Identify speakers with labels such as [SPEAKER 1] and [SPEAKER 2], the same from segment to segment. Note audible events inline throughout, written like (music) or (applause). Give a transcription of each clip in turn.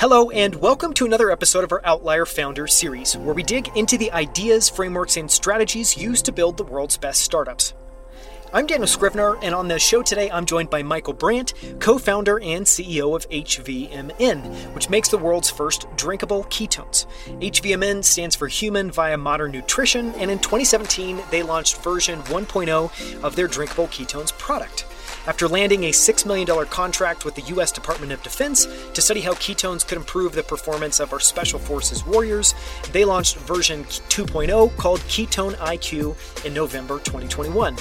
[SPEAKER 1] Hello, and welcome to another episode of our Outlier Founder series, where we dig into the ideas, frameworks, and strategies used to build the world's best startups. I'm Daniel Scrivner, and on the show today, I'm joined by Michael Brandt, co founder and CEO of HVMN, which makes the world's first drinkable ketones. HVMN stands for Human via Modern Nutrition, and in 2017, they launched version 1.0 of their drinkable ketones product. After landing a $6 million contract with the U.S. Department of Defense to study how ketones could improve the performance of our Special Forces warriors, they launched version 2.0 called Ketone IQ in November 2021.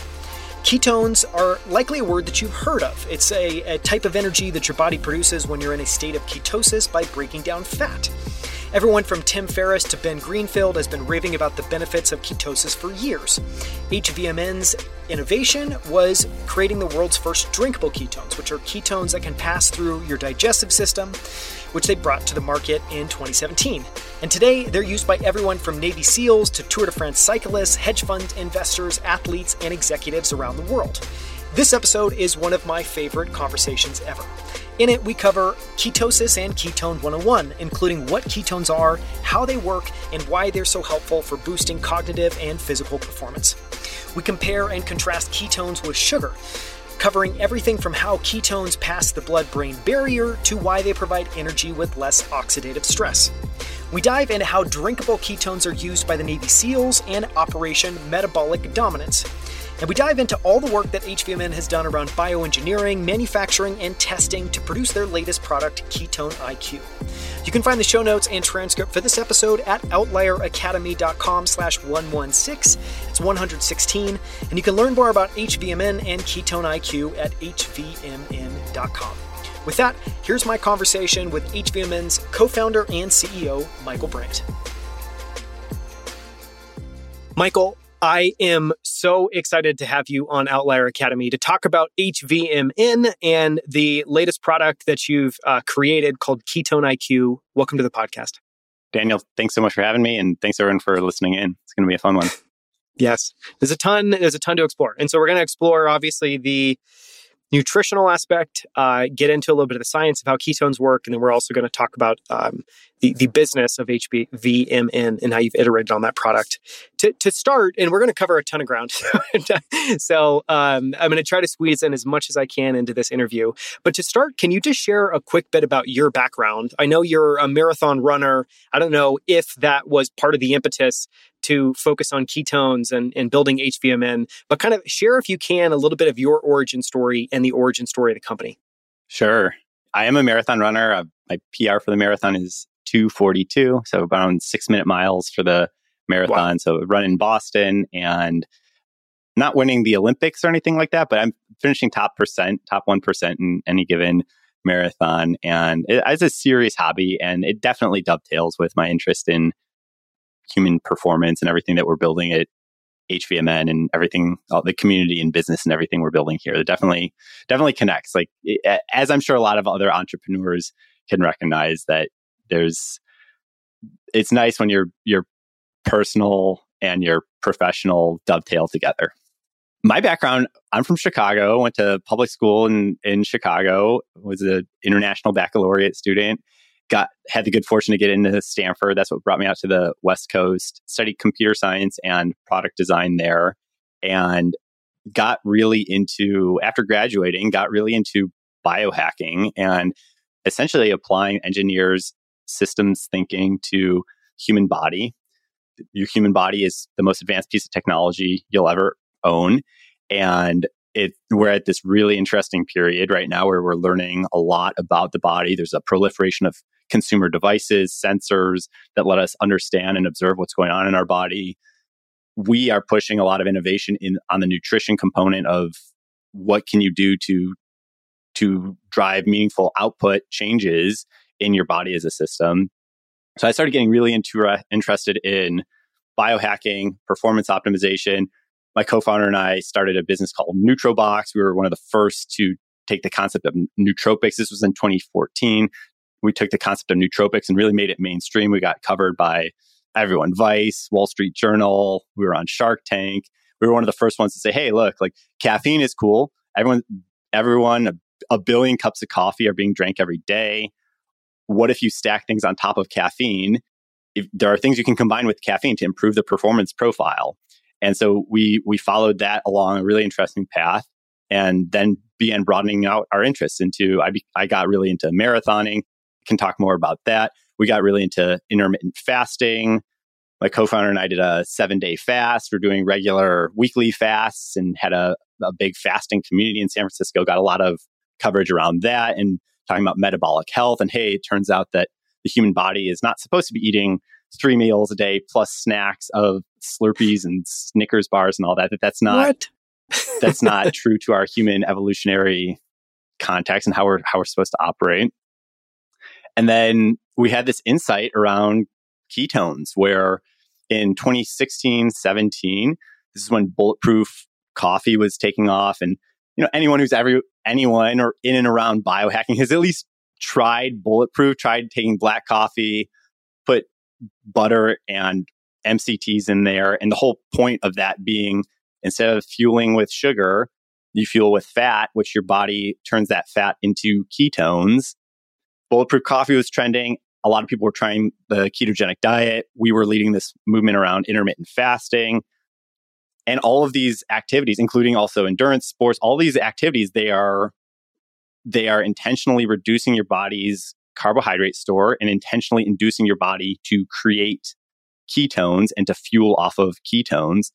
[SPEAKER 1] Ketones are likely a word that you've heard of. It's a, a, type of energy that your body produces when you're in a state of ketosis by breaking down fat. Everyone from Tim Ferriss to Ben Greenfield has been raving about the benefits of ketosis for years. HVMN's innovation was creating the world's first drinkable ketones, which are ketones that can pass through your digestive system, which they brought to the market in 2017. And today, they're used by everyone from Navy SEALs to Tour de France cyclists, hedge fund investors, athletes, and executives around the world. This episode is one of my favorite conversations ever. In it, we cover ketosis and ketone 101, including what ketones are, how they work, and why they're so helpful for boosting cognitive and physical performance. We compare and contrast ketones with sugar, covering everything from how ketones pass the blood brain barrier to why they provide energy with less oxidative stress. We dive into how drinkable ketones are used by the Navy SEALs and Operation Metabolic Dominance and we dive into all the work that HVMN has done around bioengineering, manufacturing, and testing to produce their latest product, Ketone IQ. You can find the show notes and transcript for this episode at outlieracademy.com slash 116. It's 116. And you can learn more about HVMN and Ketone IQ at hvmn.com. With that, here's my conversation with HVMN's co-founder and CEO, Michael Brandt. Michael, I am so excited to have you on Outlier Academy to talk about HVMN and the latest product that you've uh, created called Ketone IQ. Welcome to the podcast.
[SPEAKER 2] Daniel, thanks so much for having me and thanks everyone for listening in. It's going to be a fun one. (laughs)
[SPEAKER 1] yes. There's a ton there's a ton to explore. And so we're going to explore obviously the nutritional aspect, uh, get into a little bit of the science of how ketones work, and then we're also going to talk about um, the, the business of HVMN and how you've iterated on that product. To, to start, and we're going to cover a ton of ground. (laughs) so um, I'm going to try to squeeze in as much as I can into this interview. But to start, can you just share a quick bit about your background? I know you're a marathon runner. I don't know if that was part of the impetus to focus on ketones and, and building HVMN, but kind of share, if you can, a little bit of your origin story and the origin story of the company.
[SPEAKER 2] Sure. I am a marathon runner. Uh, my PR for the marathon is 242, so around six minute miles for the marathon. Wow. So run in Boston and not winning the Olympics or anything like that, but I'm finishing top percent, top 1% in any given marathon. And it, it's a serious hobby and it definitely dovetails with my interest in human performance and everything that we're building at HVMN and everything, all the community and business and everything we're building here. It definitely, definitely connects. Like as I'm sure a lot of other entrepreneurs can recognize that there's, it's nice when your your personal and your professional dovetail together. My background, I'm from Chicago. Went to public school in in Chicago. Was an international baccalaureate student got had the good fortune to get into Stanford. That's what brought me out to the West Coast. Studied computer science and product design there, and got really into after graduating. Got really into biohacking and essentially applying engineers' systems thinking to human body. Your human body is the most advanced piece of technology you'll ever own, and it, we're at this really interesting period right now where we're learning a lot about the body. There's a proliferation of consumer devices, sensors that let us understand and observe what's going on in our body. We are pushing a lot of innovation in on the nutrition component of what can you do to to drive meaningful output changes in your body as a system. So I started getting really into, uh, interested in biohacking, performance optimization. My co-founder and I started a business called Nootrobox. We were one of the first to take the concept of nootropics. This was in 2014 we took the concept of nootropics and really made it mainstream. We got covered by everyone, Vice, Wall Street Journal. We were on Shark Tank. We were one of the first ones to say, "Hey, look, like caffeine is cool. Everyone, everyone, a, a billion cups of coffee are being drank every day. what if you stack things on top of caffeine? If there are things you can combine with caffeine to improve the performance profile. And so we we followed that along a really interesting path and then began broadening out our interests into I be, I got really into marathoning. Can talk more about that. We got really into intermittent fasting. My co-founder and I did a 7-day fast. We're doing regular weekly fasts and had a, a big fasting community in San Francisco. Got a lot of coverage around that and talking about metabolic health. And hey, it turns out that the human body is not supposed to be eating three meals a day plus snacks of Slurpees and Snickers bars and all that. That that's not that's not (laughs) true to our human evolutionary context and how we're how we're supposed to operate. And then we had this insight around ketones where in 2016, 17, this is when bulletproof coffee was taking off and you know anyone who's ever anyone or in and around biohacking has at least tried bulletproof, tried taking black coffee, put butter and MCTs in there. And the whole point of that being instead of fueling with sugar, you fuel with fat, which your body turns that fat into ketones. Bulletproof coffee was trending. A lot of people were trying the ketogenic diet. We were leading this movement around intermittent fasting. And all of these activities, including also endurance sports, all these activities, they are they are intentionally reducing your body's carbohydrate store and intentionally inducing your body to create ketones and to fuel off of ketones.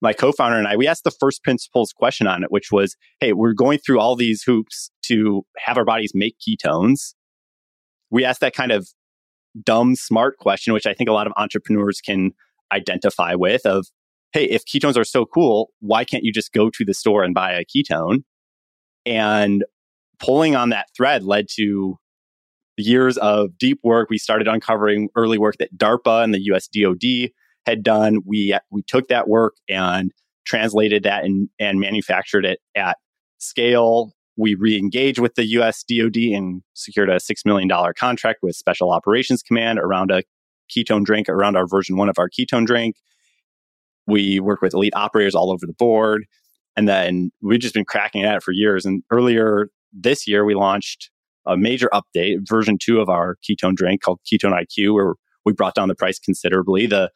[SPEAKER 2] My co founder and I, we asked the first principles question on it, which was hey, we're going through all these hoops to have our bodies make ketones. We asked that kind of dumb, smart question, which I think a lot of entrepreneurs can identify with of, hey, if ketones are so cool, why can't you just go to the store and buy a ketone? And pulling on that thread led to years of deep work. We started uncovering early work that DARPA and the US DoD had done. We, we took that work and translated that and, and manufactured it at scale. We re-engage with the US DoD and secured a $6 million contract with Special Operations Command around a ketone drink, around our version one of our ketone drink. We work with elite operators all over the board. And then we've just been cracking at it for years. And earlier this year, we launched a major update, version two of our ketone drink called Ketone IQ, where we brought down the price considerably. The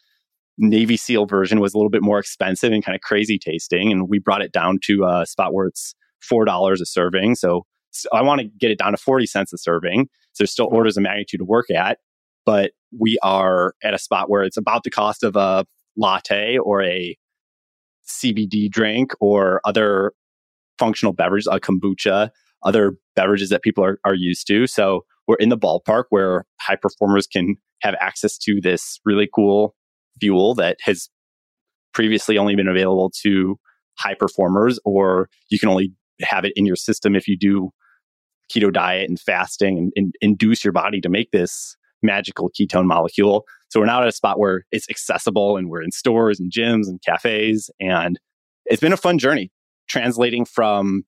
[SPEAKER 2] Navy SEAL version was a little bit more expensive and kind of crazy tasting, and we brought it down to a spot where it's four dollars a serving. So, so I want to get it down to forty cents a serving. So there's still orders of magnitude to work at, but we are at a spot where it's about the cost of a latte or a CBD drink or other functional beverage, a kombucha, other beverages that people are, are used to. So we're in the ballpark where high performers can have access to this really cool fuel that has previously only been available to high performers, or you can only have it in your system if you do keto diet and fasting and, and induce your body to make this magical ketone molecule. So we're now at a spot where it's accessible and we're in stores and gyms and cafes. And it's been a fun journey translating from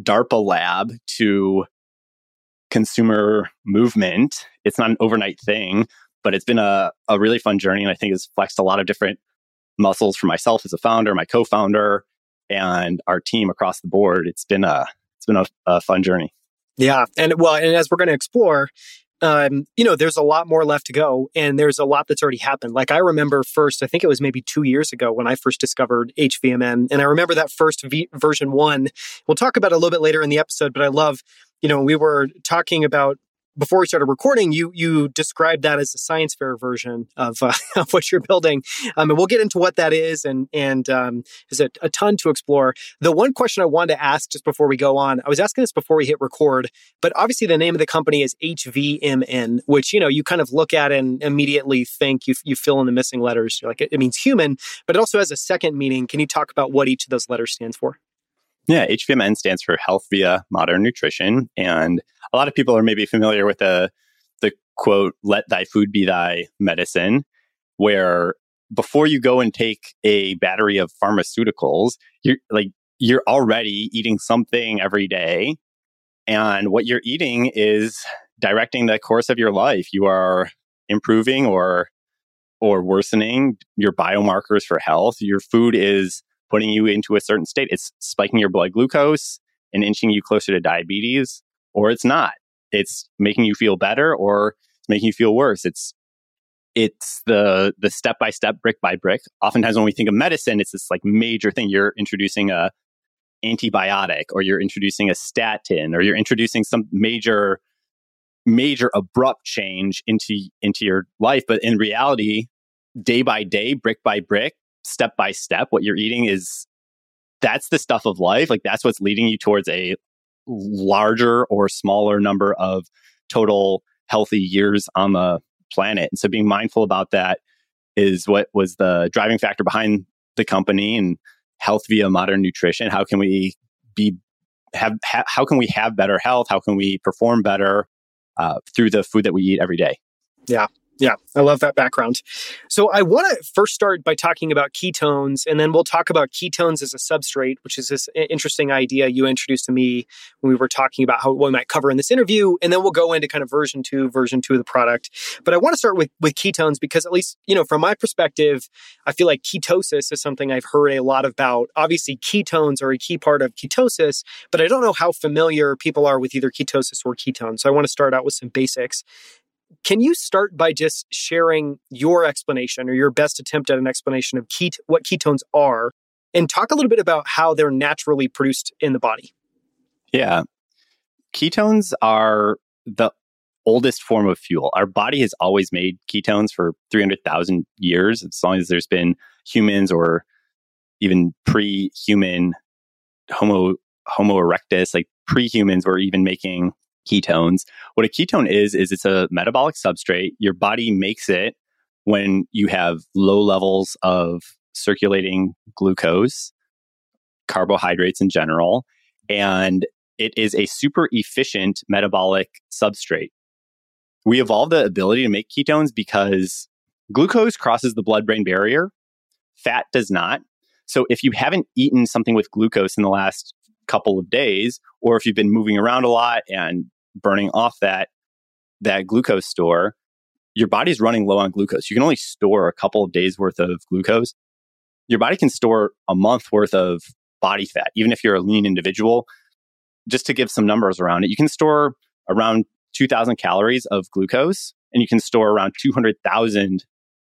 [SPEAKER 2] DARPA lab to consumer movement. It's not an overnight thing, but it's been a, a really fun journey. And I think it's flexed a lot of different muscles for myself as a founder, my co-founder, and our team across the board. It's been a, it's been a, a fun journey.
[SPEAKER 1] Yeah. And well, and as we're going to explore, um, you know, there's a lot more left to go and there's a lot that's already happened. Like I remember first, I think it was maybe two years ago when I first discovered HVMN. And I remember that first v- version one. We'll talk about it a little bit later in the episode, but I love, you know, we were talking about before we started recording, you you described that as a science fair version of, uh, (laughs) of what you're building, um, and we'll get into what that is, and and um, there's a, a, ton to explore. The one question I wanted to ask just before we go on, I was asking this before we hit record, but obviously the name of the company is HVMN, which you know you kind of look at and immediately think you you fill in the missing letters, You're like it, it means human, but it also has a second meaning. Can you talk about what each of those letters stands for?
[SPEAKER 2] Yeah, HVMN stands for Health via Modern Nutrition. And a lot of people are maybe familiar with the, the quote, let thy food be thy medicine, where before you go and take a battery of pharmaceuticals, you're like, you're already eating something every day. And what you're eating is directing the course of your life. You are improving or or worsening your biomarkers for health. Your food is putting you into a certain state. It's spiking your blood glucose and inching you closer to diabetes, or it's not. it's making you feel better or it's making you feel worse. It's it's the the step by step, brick by brick. Oftentimes, when we think of medicine, it's this like major thing. You're introducing a antibiotic, or you're introducing a statin, or you're introducing some major major abrupt change into into your life. But in reality, day by day, brick by brick, step by step, what you're eating is that's the stuff of life. Like that's what's leading you towards a larger or smaller number of total healthy years on the planet. And so being mindful about that is what was the driving factor behind the company and health via modern nutrition. How can we be have ha, how can we have better health? How can we perform better uh, through the food that we eat every day?
[SPEAKER 1] Yeah, yeah, I love that background. So I want to first start by talking about ketones, and then we'll talk about ketones as a substrate, which is this interesting idea you introduced to me when we were talking about how what we might cover in this interview, and then we'll go into kind of version two, version two of the product. But I want to start with with ketones because at least you know from my perspective, I feel like ketosis is something I've heard a lot about. Obviously, ketones are a key part of ketosis, but I don't know how familiar people are with either ketosis or ketones. So I want to start out with some basics. Can you start by just sharing your explanation or your best attempt at an explanation of ket- what ketones are and talk a little bit about how they're naturally produced in the body?
[SPEAKER 2] Yeah. Ketones are the oldest form of fuel. Our body has always made ketones for 300,000 years, as long as there's been humans or even pre human Homo, Homo erectus, like pre humans were even making ketones. What a ketone is, is it's a metabolic substrate. Your body makes it when you have low levels of circulating glucose, carbohydrates in general, and it is a super efficient metabolic substrate. We evolved the ability to make ketones because glucose crosses the blood brain barrier, fat does not. So if you haven't eaten something with glucose in the last couple of days, or if you've been moving around a lot and burning off that that glucose store, your body's running low on glucose. You can only store a couple of days worth of glucose. Your body can store a month worth of body fat, even if you're a lean individual. Just to give some numbers around it, you can store around 2000 calories of glucose and you can store around 200,000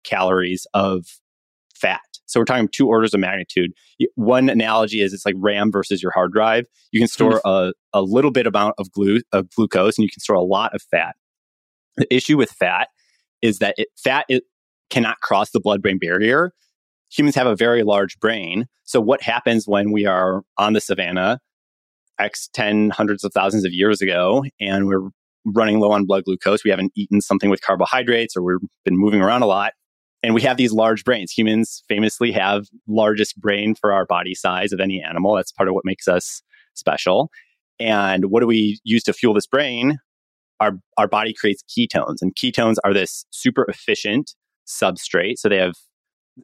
[SPEAKER 2] calories of fat. So we're talking two orders of magnitude. One analogy is it's like RAM versus your hard drive. You can store mm-hmm. a, a little bit amount of, glu- of glucose and you can store a lot of fat. The issue with fat is that it, fat it cannot cross the blood brain barrier. Humans have a very large brain. So what happens when we are on the savannah X 10 hundreds of thousands of years ago and we're running low on blood glucose? We haven't eaten something with carbohydrates or we've been moving around a lot and we have these large brains. Humans famously have largest brain for our body size of any animal. That's part of what makes us special. And what do we use to fuel this brain? Our our body creates ketones, and ketones are this super efficient substrate. So they have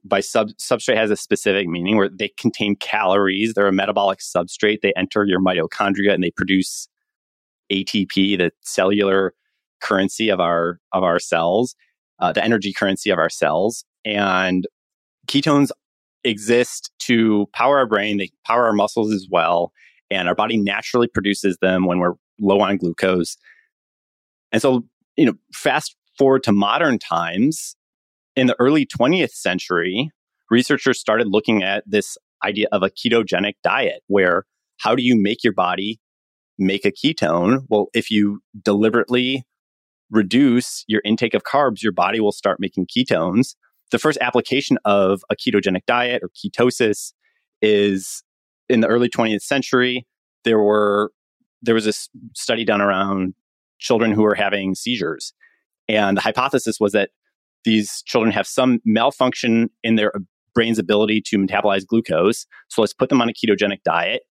[SPEAKER 2] by sub substrate has a specific meaning where they contain calories. They're a metabolic substrate. They enter your mitochondria and they produce ATP, the cellular currency of our of our cells uh, the energy currency of our cells. And ketones exist to power our brain, they power our muscles as well. And our body naturally produces them when we're low on glucose. And so, you know, fast forward to modern times, in the early 20th century, researchers started looking at this idea of a ketogenic diet, where how do you make your body make a ketone? Well, if you deliberately reduce your intake of carbs, your body will start making ketones. The first application of a ketogenic diet or ketosis is in the early 20th century. There were there was a study done around children who were having seizures, and the hypothesis was that these children have some malfunction in their brain's ability to metabolize glucose. So let's put them on a ketogenic diet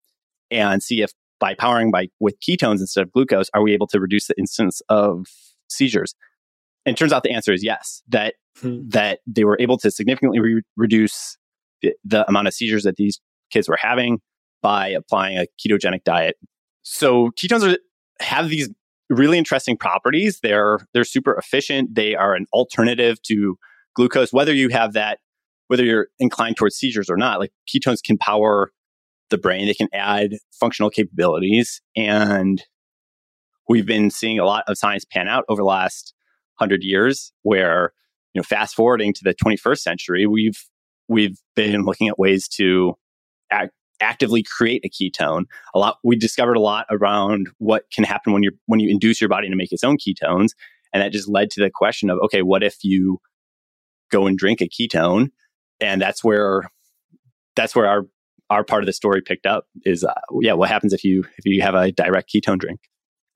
[SPEAKER 2] and see if by powering by with ketones instead of glucose, are we able to reduce the incidence of seizures? And turns out the answer is yes, that hmm. that they were able to significantly re- reduce the, the amount of seizures that these kids were having by applying a ketogenic diet. So ketones are, have these really interesting properties. They're they're super efficient. They are an alternative to glucose, whether you have that, whether you're inclined towards seizures or not. Like ketones can power the brain. They can add functional capabilities. And we've been seeing a lot of science pan out over the last hundred years where, you know, fast forwarding to the 21st century, we've, we've been looking at ways to act, actively create a ketone. A lot, we discovered a lot around what can happen when you when you induce your body to make its own ketones. And that just led to the question of, okay, what if you go and drink a ketone? And that's where, that's where our, our part of the story picked up is, uh, yeah, what happens if you, if you have a direct ketone drink?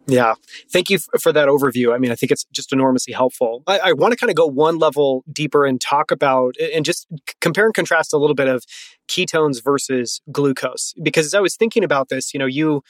[SPEAKER 1] Yeah. Thank you for that overview. I mean, I think it's just enormously helpful. I, I want to kind of go one level deeper and talk about and just compare and contrast a little bit of ketones versus glucose. Because as I was thinking about this, you know, you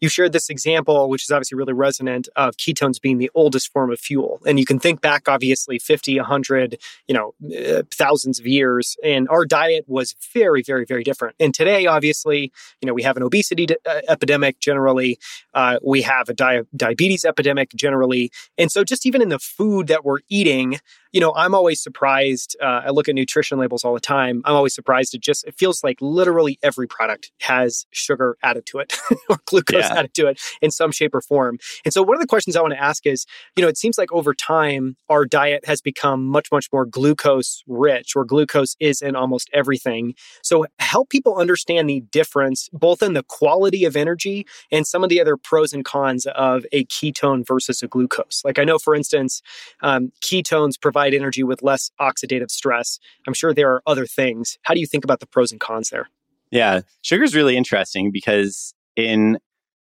[SPEAKER 1] you shared this example, which is obviously really resonant, of ketones being the oldest form of fuel. And you can think back, obviously, 50, 100, you know, uh, thousands of years. And our diet was very, very, very different. And today, obviously, you know, we have an obesity d- uh, epidemic generally. Uh, we have a di- diabetes epidemic generally. And so, just even in the food that we're eating, you know, I'm always surprised. Uh, I look at nutrition labels all the time. I'm always surprised. It just it feels like literally every product has sugar added to it (laughs) or glucose yeah. added to it in some shape or form. And so, one of the questions I want to ask is, you know, it seems like over time our diet has become much much more glucose rich, where glucose is in almost everything. So, help people understand the difference both in the quality of energy and some of the other pros and cons of a ketone versus a glucose. Like I know, for instance, um, ketones provide provide energy with less oxidative stress. I'm sure there are other things. How do you think about the pros and cons there?
[SPEAKER 2] Yeah, sugar is really interesting because in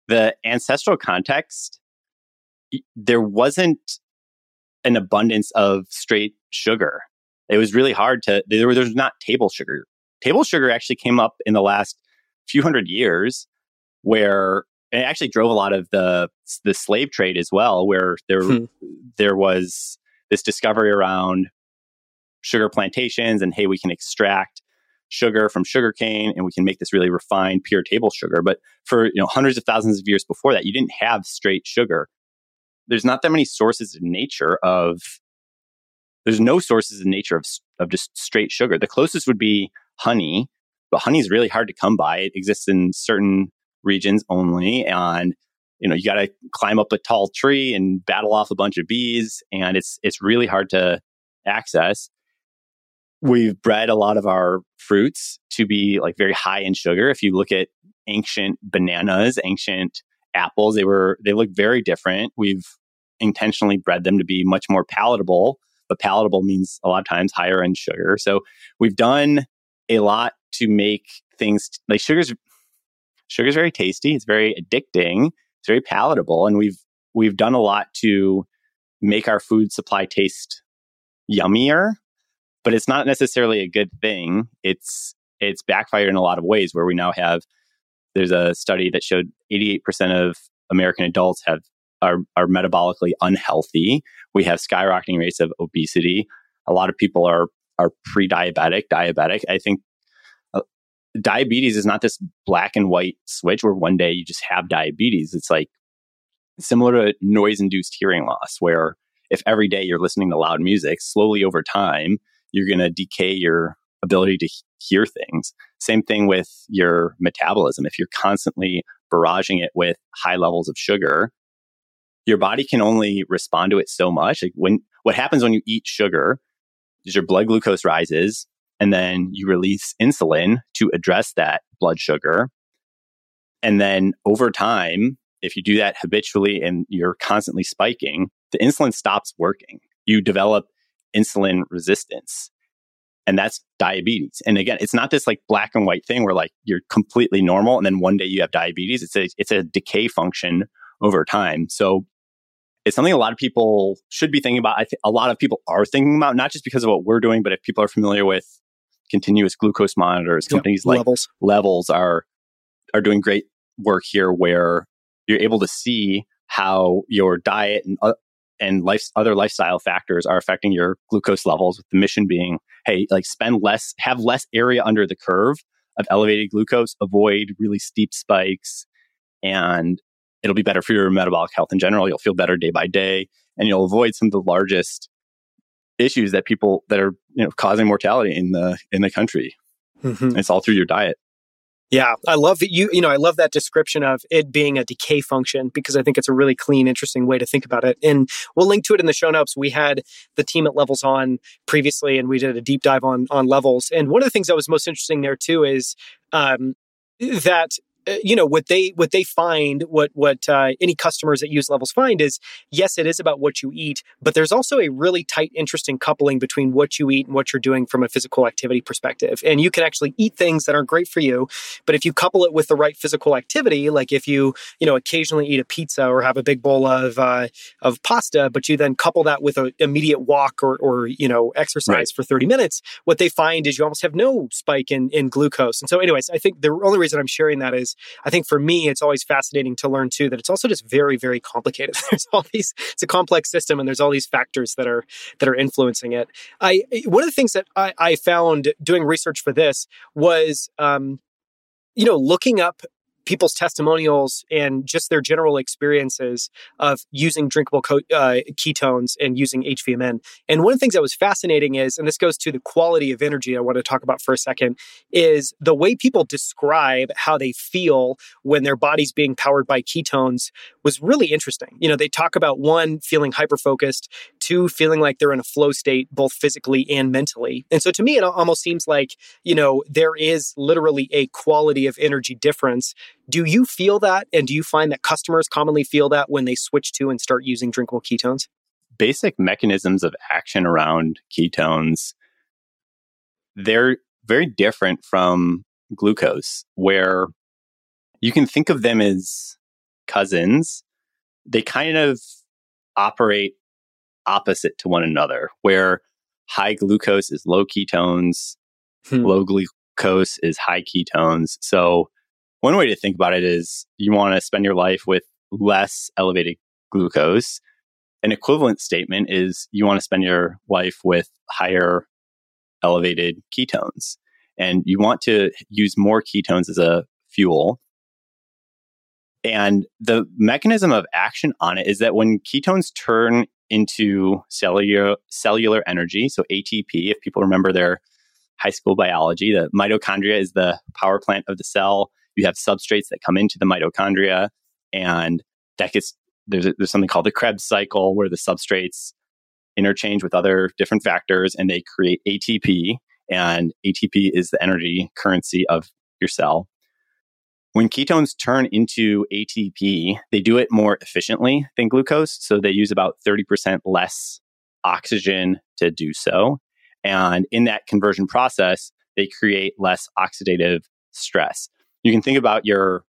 [SPEAKER 2] the ancestral context, there wasn't an abundance of straight sugar. It was really hard to, there was not table sugar. Table sugar actually came up in the last few hundred years where it actually drove a lot of the the slave trade as well, where there hmm. there was this discovery around sugar plantations and hey, we can extract sugar from sugarcane and we can make this really refined pure table sugar. But for you know hundreds of thousands of years before that, you didn't have straight sugar. There's not that many sources in nature of there's no sources in nature of of just straight sugar. The closest would be honey, but honey is really hard to come by. It exists in certain regions only, and you know, you got to climb up a tall tree and battle off a bunch of bees, and it's it's really hard to access. We've bred a lot of our fruits to be like very high in sugar. If you look at ancient bananas, ancient apples, they were they look very different. We've intentionally bred them to be much more palatable, but palatable means a lot of times higher in sugar. So we've done a lot to make things like sugar's sugar's very tasty. It's very addicting it's very palatable, and we've we've done a lot to make our food supply taste yummier. But it's not necessarily a good thing. It's it's backfired in a lot of ways. Where we now have there's a study that showed 88% of American adults have are are metabolically unhealthy. We have skyrocketing rates of obesity. A lot of people are are pre-diabetic, diabetic. I think diabetes is not this black and white switch where one day you just have diabetes. It's like similar to noise induced hearing loss, where if every day you're listening to loud music, slowly over time, you're going to decay your ability to hear things. Same thing with your metabolism. If you're constantly barraging it with high levels of sugar, your body can only respond to it so much. Like when what happens when you eat sugar is your blood glucose rises, and then you release insulin to address that blood sugar. And then over time, if you do that habitually and you're constantly spiking, the insulin stops working. You develop insulin resistance. And that's diabetes. And again, it's not this like black and white thing where like you're completely normal and then one day you have diabetes. It's a it's a decay function over time. So it's something a lot of people should be thinking about. I think a lot of people are thinking about, not just because of what we're doing, but if people are familiar with continuous glucose monitors. Companies like
[SPEAKER 1] levels.
[SPEAKER 2] levels are are doing great work here where you're able to see how your diet and uh, and life, other lifestyle factors are affecting your glucose levels with the mission being hey like spend less have less area under the curve of elevated glucose avoid really steep spikes and it'll be better for your metabolic health in general you'll feel better day by day and you'll avoid some of the largest issues that people that are you know causing mortality in the in the country. Mm-hmm. It's all through your diet.
[SPEAKER 1] Yeah, I love that you, you know, I love that description of it being a decay function because I think it's a really clean, interesting way to think about it. And we'll link to it in the show notes. We had the team at Levels on previously and we did a deep dive on on levels. And one of the things that was most interesting there too is um, that you know what they what they find what what uh, any customers that use levels find is yes it is about what you eat but there's also a really tight interesting coupling between what you eat and what you're doing from a physical activity perspective and you can actually eat things that aren't great for you but if you couple it with the right physical activity like if you you know occasionally eat a pizza or have a big bowl of uh, of pasta but you then couple that with an immediate walk or or you know exercise right. for 30 minutes what they find is you almost have no spike in in glucose and so anyways i think the only reason i'm sharing that is I think for me, it's always fascinating to learn too that it's also just very, very complicated. (laughs) there's all these, it's a complex system and there's all these factors that are, that are influencing it. I, one of the things that I, I found doing research for this was, um, you know, looking up people's testimonials and just their general experiences of using drinkable co- uh, ketones and using HVMN. And one of the things that was fascinating is, and this goes to the quality of energy I want to talk about for a second, is the way people describe how they feel when their body's being powered by ketones was really interesting. You know, they talk about one, feeling hyper focused, two, feeling like they're in a flow state, both physically and mentally. And so to me, it almost seems like, you know, there is literally a quality of energy difference do you feel that? And do you find that customers commonly feel that when they switch to and start using drinkable ketones?
[SPEAKER 2] Basic mechanisms of action around ketones, they're very different from glucose, where you can think of them as cousins. They kind of operate opposite to one another, where high glucose is low ketones, hmm. low glucose is high ketones. So one way to think about it is you want to spend your life with less elevated glucose. An equivalent statement is you want to spend your life with higher elevated ketones. And you want to use more ketones as a fuel. And the mechanism of action on it is that when ketones turn into cellular cellular energy, so ATP, if people remember their high school biology, the mitochondria is the power plant of the cell you have substrates that come into the mitochondria and that gets there's, a, there's something called the Krebs cycle where the substrates interchange with other different factors and they create ATP and ATP is the energy currency of your cell. When ketones turn into ATP, they do it more efficiently than glucose. So they use about 30% less oxygen to do so. And in that conversion process, they create less oxidative stress you can think about your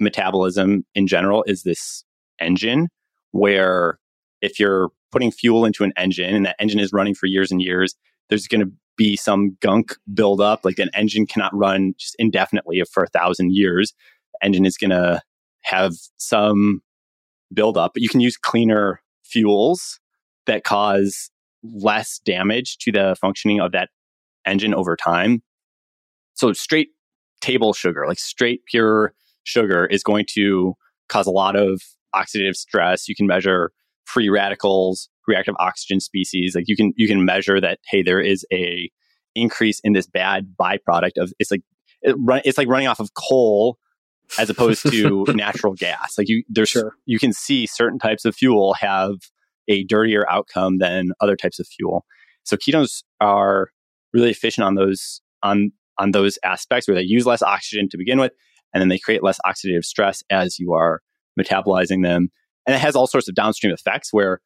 [SPEAKER 2] metabolism in general is this engine where if you're putting fuel into an engine and that engine is running for years and years, there's going to be some gunk build up. Like an engine cannot run just indefinitely for a thousand years. The engine is going to have some build up, but you can use cleaner fuels that cause less damage to the functioning of that engine over time. So straight table sugar, like straight pure sugar, is going to cause a lot of oxidative stress. You can measure free radicals, reactive oxygen species. Like you can you can measure that. Hey, there is a increase in this bad byproduct of it's like it run, it's like running off of coal as opposed to (laughs) natural gas. Like you there's sure. you can see certain types of fuel have a dirtier outcome than other types of fuel. So ketones are really efficient on those on on those aspects where they use less oxygen to begin with, and then they create less oxidative stress as you are metabolizing them. And it has all sorts of downstream effects where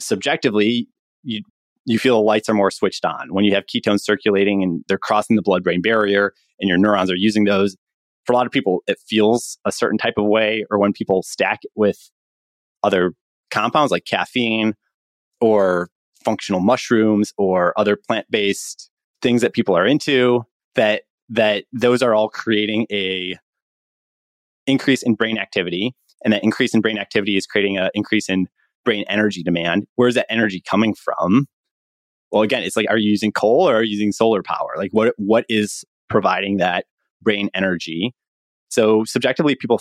[SPEAKER 2] subjectively you you feel the lights are more switched on when you have ketones circulating and they're crossing the blood brain barrier and your neurons are using those. For a lot of people, it feels a certain type of way, or when people stack it with other compounds like caffeine or functional mushrooms or other plant based things that people are into, that that those are all creating a increase in brain activity and that increase in brain activity is creating an increase in brain energy demand. Where's that energy coming from? Well again it's like are you using coal or are you using solar power? Like what what is providing that brain energy? So subjectively people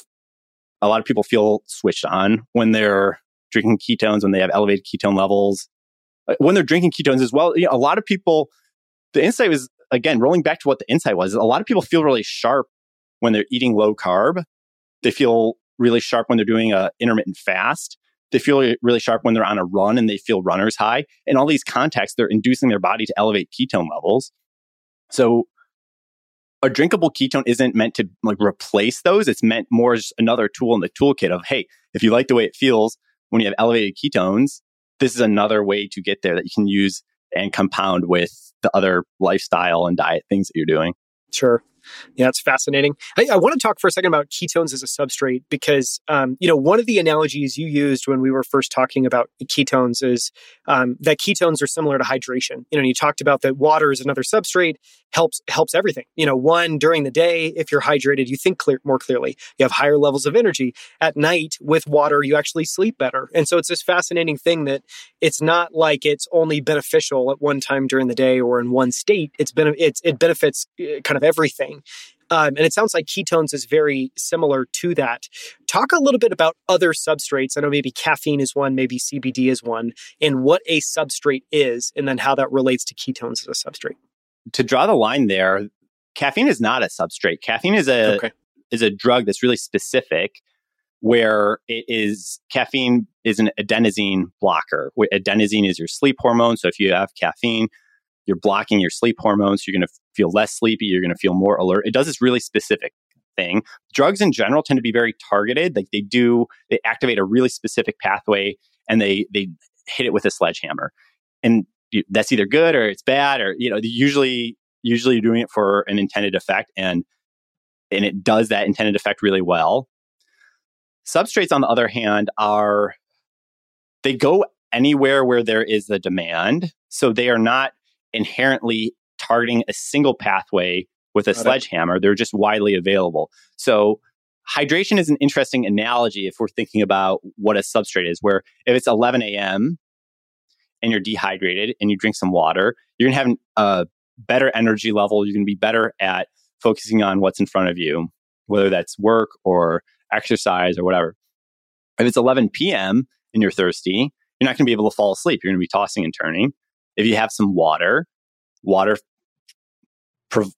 [SPEAKER 2] a lot of people feel switched on when they're drinking ketones when they have elevated ketone levels. When they're drinking ketones as well you know, a lot of people the insight was again, rolling back to what the insight was, a lot of people feel really sharp when they're eating low carb. They feel really sharp when they're doing a intermittent fast. They feel really sharp when they're on a run and they feel runner's high. In all these contexts, they're inducing their body to elevate ketone levels. So a drinkable ketone isn't meant to like replace those. It's meant more as another tool in the toolkit of, hey, if you like the way it feels when you have elevated ketones, this is another way to get there that you can use and compound with the other lifestyle and diet things that you're doing.
[SPEAKER 1] Sure. Yeah, it's fascinating. I, I, want to talk for a second about ketones as a substrate because, um, you know, one of the analogies you used when we were first talking about ketones is um, that ketones are similar to hydration. You know, you talked about that water is another substrate helps helps everything. You know, one during the day, if you're hydrated, you think clear, more clearly. You have higher levels of energy. At night, with water, you actually sleep better. And so it's this fascinating thing that it's not like it's only beneficial at one time during the day or in one state. It's been it's, it benefits uh, kind of everything. Um, and it sounds like ketones is very similar to that. Talk a little bit about other substrates. I know maybe caffeine is one, maybe CBD is one, and what a substrate is, and then how that relates to ketones as a substrate.
[SPEAKER 2] To draw the line there, caffeine is not a substrate. Caffeine is a okay. is a drug that's really specific where it is caffeine is an adenosine blocker. Adenosine is your sleep hormone. So if you have caffeine, you're blocking your sleep hormones. You're going to feel less sleepy. You're going to feel more alert. It does this really specific thing. Drugs in general tend to be very targeted. Like they do, they activate a really specific pathway and they, they hit it with a sledgehammer. And that's either good or it's bad or, you know, usually, usually you're doing it for an intended effect and, and it does that intended effect really well. Substrates, on the other hand, are, they go anywhere where there is the demand. So they are not inherently targeting a single pathway with a Got sledgehammer. It. They're just widely available. So hydration is an interesting analogy if we're thinking about what a substrate is, where if it's 11 a.m. and you're dehydrated and you drink some water, you're going to have a better energy level. You're going to be better at focusing on what's in front of you, whether that's work or exercise or whatever. If it's 11 p.m. and you're thirsty, you're not going to be able to fall asleep. You're going to be tossing and turning. If you have some water, water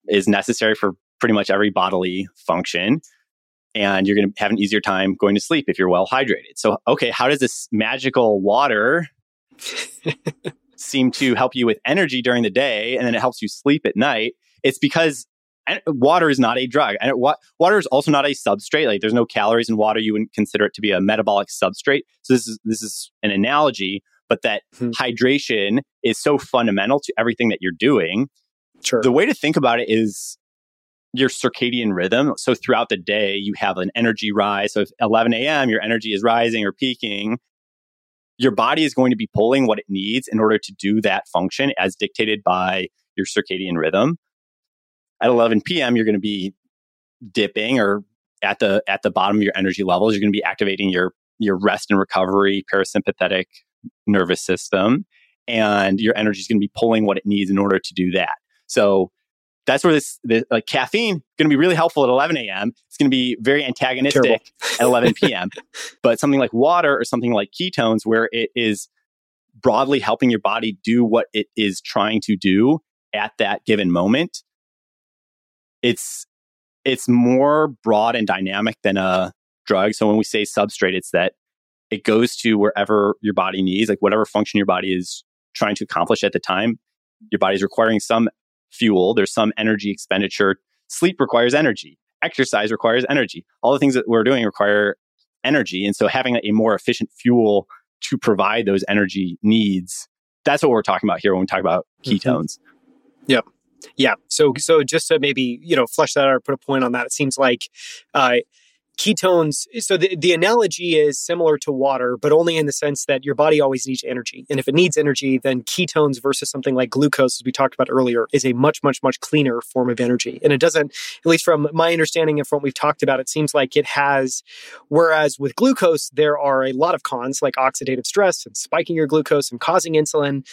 [SPEAKER 2] is necessary for pretty much every bodily function. And you're going to have an easier time going to sleep if you're well hydrated. So, okay, how does this magical water seem to help you with energy during the day and then it helps you sleep at night? It's because eh, water is not a drug. And water is also not a substrate. Like there's no calories in water. You wouldn't consider it to be a metabolic substrate. So this is this is an analogy but that hmm hydration is so fundamental to everything that you're doing.
[SPEAKER 1] Sure.
[SPEAKER 2] The way to think about it is your circadian rhythm. So throughout the day, you have an energy rise. So if 11 a.m., your energy is rising or peaking, your body is going to be pulling what it needs in order to do that function as dictated by your circadian rhythm. At 11 p.m., you're going to be dipping or at the at the bottom of your energy levels. You're going to be activating your your rest and recovery parasympathetic nervous system and your energy is going to be pulling what it needs in order to do that. So that's where this, this like caffeine going to be really helpful at 11 a.m. It's going to be very antagonistic at 11 (laughs) p.m. but something like water or something like ketones, where it is broadly helping your body do what it is trying to do at that given moment, it's it's more broad and dynamic than a drug. So when we say substrate, it's that it goes to wherever your body needs, like whatever function your body is trying to accomplish at the time. Your body's requiring some fuel, there's some energy expenditure. Sleep requires energy, exercise requires energy. All the things that we're doing require energy. And so having a more efficient fuel to provide those energy needs, that's what we're talking about here when we talk about mm-hmm. ketones.
[SPEAKER 1] Mm-hmm. Yep. Yeah. So, so just to maybe, you know, flesh that out or put a point on that, it seems like, uh, ketones so the, the analogy is similar to water but only in the sense that your body always needs energy. And if it needs energy then ketones versus something like glucose as we talked about earlier is a much much much cleaner form of energy. And it doesn't at least from my understanding and from what we've talked about it seems like it has whereas with glucose there are a lot of cons like oxidative stress and spiking your glucose and causing insulin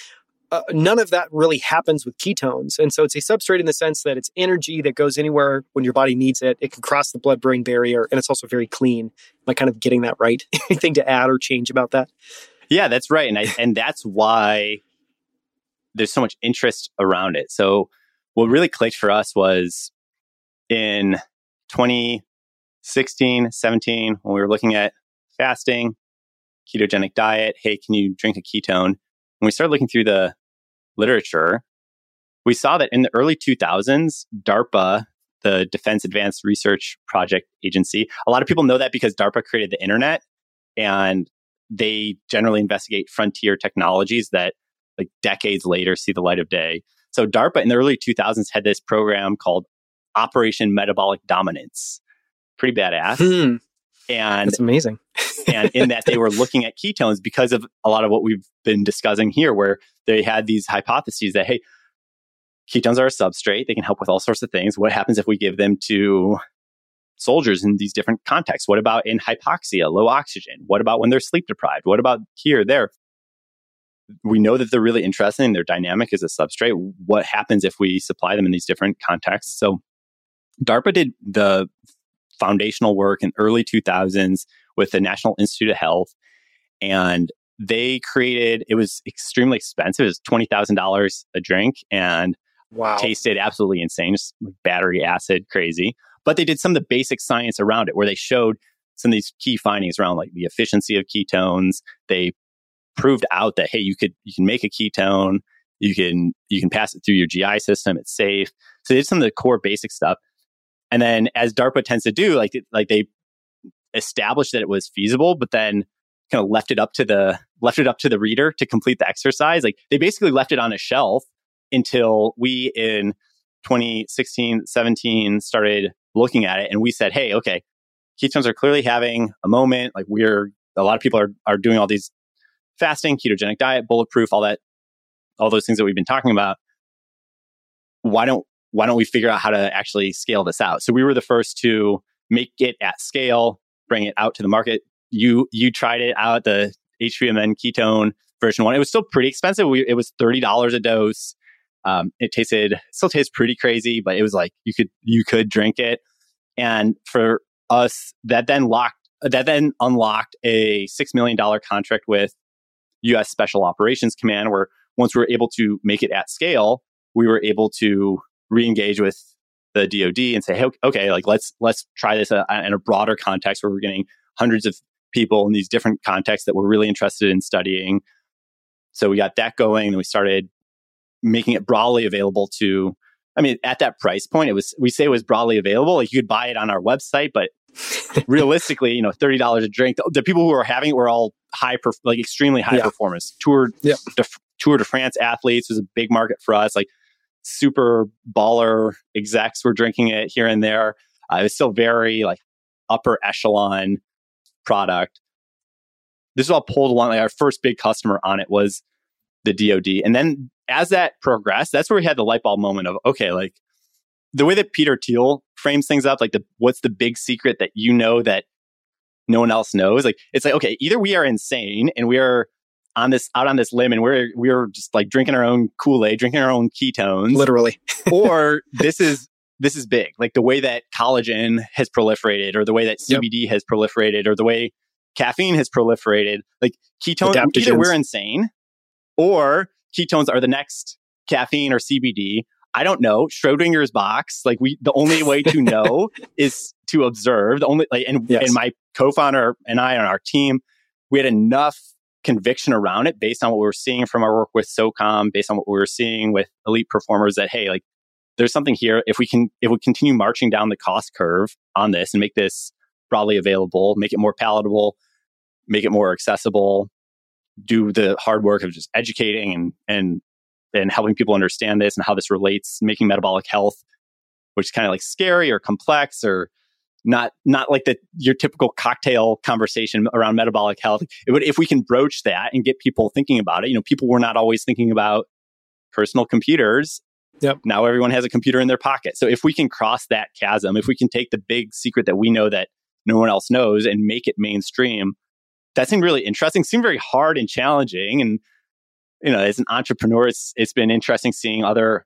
[SPEAKER 1] uh, none of that really happens with ketones. And so it's a substrate in the sense that it's energy that goes anywhere when your body needs it. It can cross the blood brain barrier and it's also very clean. Am I kind of getting that right? (laughs) Anything to add or change about that?
[SPEAKER 2] Yeah, that's right. And I, and that's why there's so much interest around it. So what really clicked for us was in 2016, 17, when we were looking at fasting, ketogenic diet. Hey, can you drink a ketone? When we started looking through the literature, we saw that in the early 2000s, DARPA, the Defense Advanced Research Project Agency, a lot of people know that because DARPA created the internet and they generally investigate frontier technologies that like decades later see the light of day. So DARPA in the early 2000s had this program called Operation Metabolic Dominance. Pretty badass.
[SPEAKER 1] Hmm.
[SPEAKER 2] And
[SPEAKER 1] That's amazing. (laughs)
[SPEAKER 2] and in that they were looking at ketones because of a lot of what we've been discussing here, where they had these hypotheses that, hey, ketones are a substrate. They can help with all sorts of things. What happens if we give them to soldiers in these different contexts? What about in hypoxia, low oxygen? What about when they're sleep deprived? What about here, there? We know that they're really interesting. Their dynamic is a substrate. What happens if we supply them in these different contexts? So DARPA did the foundational work in early 2000s with the National Institute of Health. And they created it was extremely expensive. It was $20000 a drink and
[SPEAKER 1] wow.
[SPEAKER 2] tasted absolutely insane just battery acid crazy. But they did some of the basic science around it where they showed some of these key findings around like the efficiency of ketones. They proved out that hey you could you can make a ketone. You can you can pass it through your gi system. It's safe. So they did some of the core basic stuff and then as DARPA tends to do, like like they established that it was feasible, but then kind of left it up to the left it up to the reader to complete the exercise. Like they basically left it on a shelf until we in 2016, 17 started looking at it and we said, hey, okay, ketones are clearly having a moment. Like we're a lot of people are are doing all these fasting, ketogenic diet, bulletproof, all that, all those things that we've been talking about. Why don't why don't we figure out how to actually scale this out? So we were the first to make it at scale, bring it out to the market. You you tried it out the HVMN ketone version one. It was still pretty expensive. We, it was thirty dollars a dose. Um, it tasted still tastes pretty crazy, but it was like you could you could drink it. And for us, that then locked that then unlocked a six million dollar contract with U.S. Special Operations Command, where once we were able to make it at scale, we were able to re-engage with the DoD and say, hey, okay, like let's let's try this uh, in a broader context where we're getting hundreds of people in these different contexts that we're really interested in studying. So we got that going, and we started making it broadly available to. I mean, at that price point, it was we say it was broadly available. Like you could buy it on our website, but (laughs) realistically, you know, thirty dollars a drink. The, the, people who were having it were all high, perf- like extremely high yeah. performance. Tour,
[SPEAKER 1] yep.
[SPEAKER 2] de, Tour de France athletes was a big market for us. Like super baller execs were drinking it here and there. Uh, it was still very like upper echelon product. This is all pulled along. Like our first big customer on it was the DoD, and then as that progressed, that's where we had the light bulb moment of okay, like the way that Peter Thiel frames things up, like the what's the big secret that you know that no one else knows? Like it's like okay, either we are insane and we are on this out on this limb and we're we're just like drinking our own Kool-Aid, drinking our own ketones.
[SPEAKER 1] Literally. (laughs)
[SPEAKER 2] or (laughs) this is this is big. Like the way that collagen has proliferated or the way that CBD yep. has proliferated or the way caffeine has proliferated. Like ketones either we're insane or ketones are the next caffeine or CBD. I don't know. Schrodinger's box. Like we the only way to (laughs) know is to observe. The only like and, yes. and my co-founder and I on our team, we had enough conviction around it based on what we were seeing from our work with SOCOM, based on what we were seeing with elite performers that, hey, like there's something here. If we can, if we continue marching down the cost curve on this and make this broadly available, make it more palatable, make it more accessible, do the hard work of just educating and, and, and helping people understand this and how this relates, making metabolic health, which is kind of like scary or complex or not not like the your typical cocktail conversation around metabolic health. Would, if we can broach that and get people thinking about it, you know, people were not always thinking about personal computers.
[SPEAKER 1] Yep.
[SPEAKER 2] Now everyone has a computer in their pocket. So if we can cross that chasm, if we can take the big secret that we know that no one else knows and make it mainstream, that seemed really interesting. Seemed very hard and challenging. And you know, as an entrepreneur, it's it's been interesting seeing other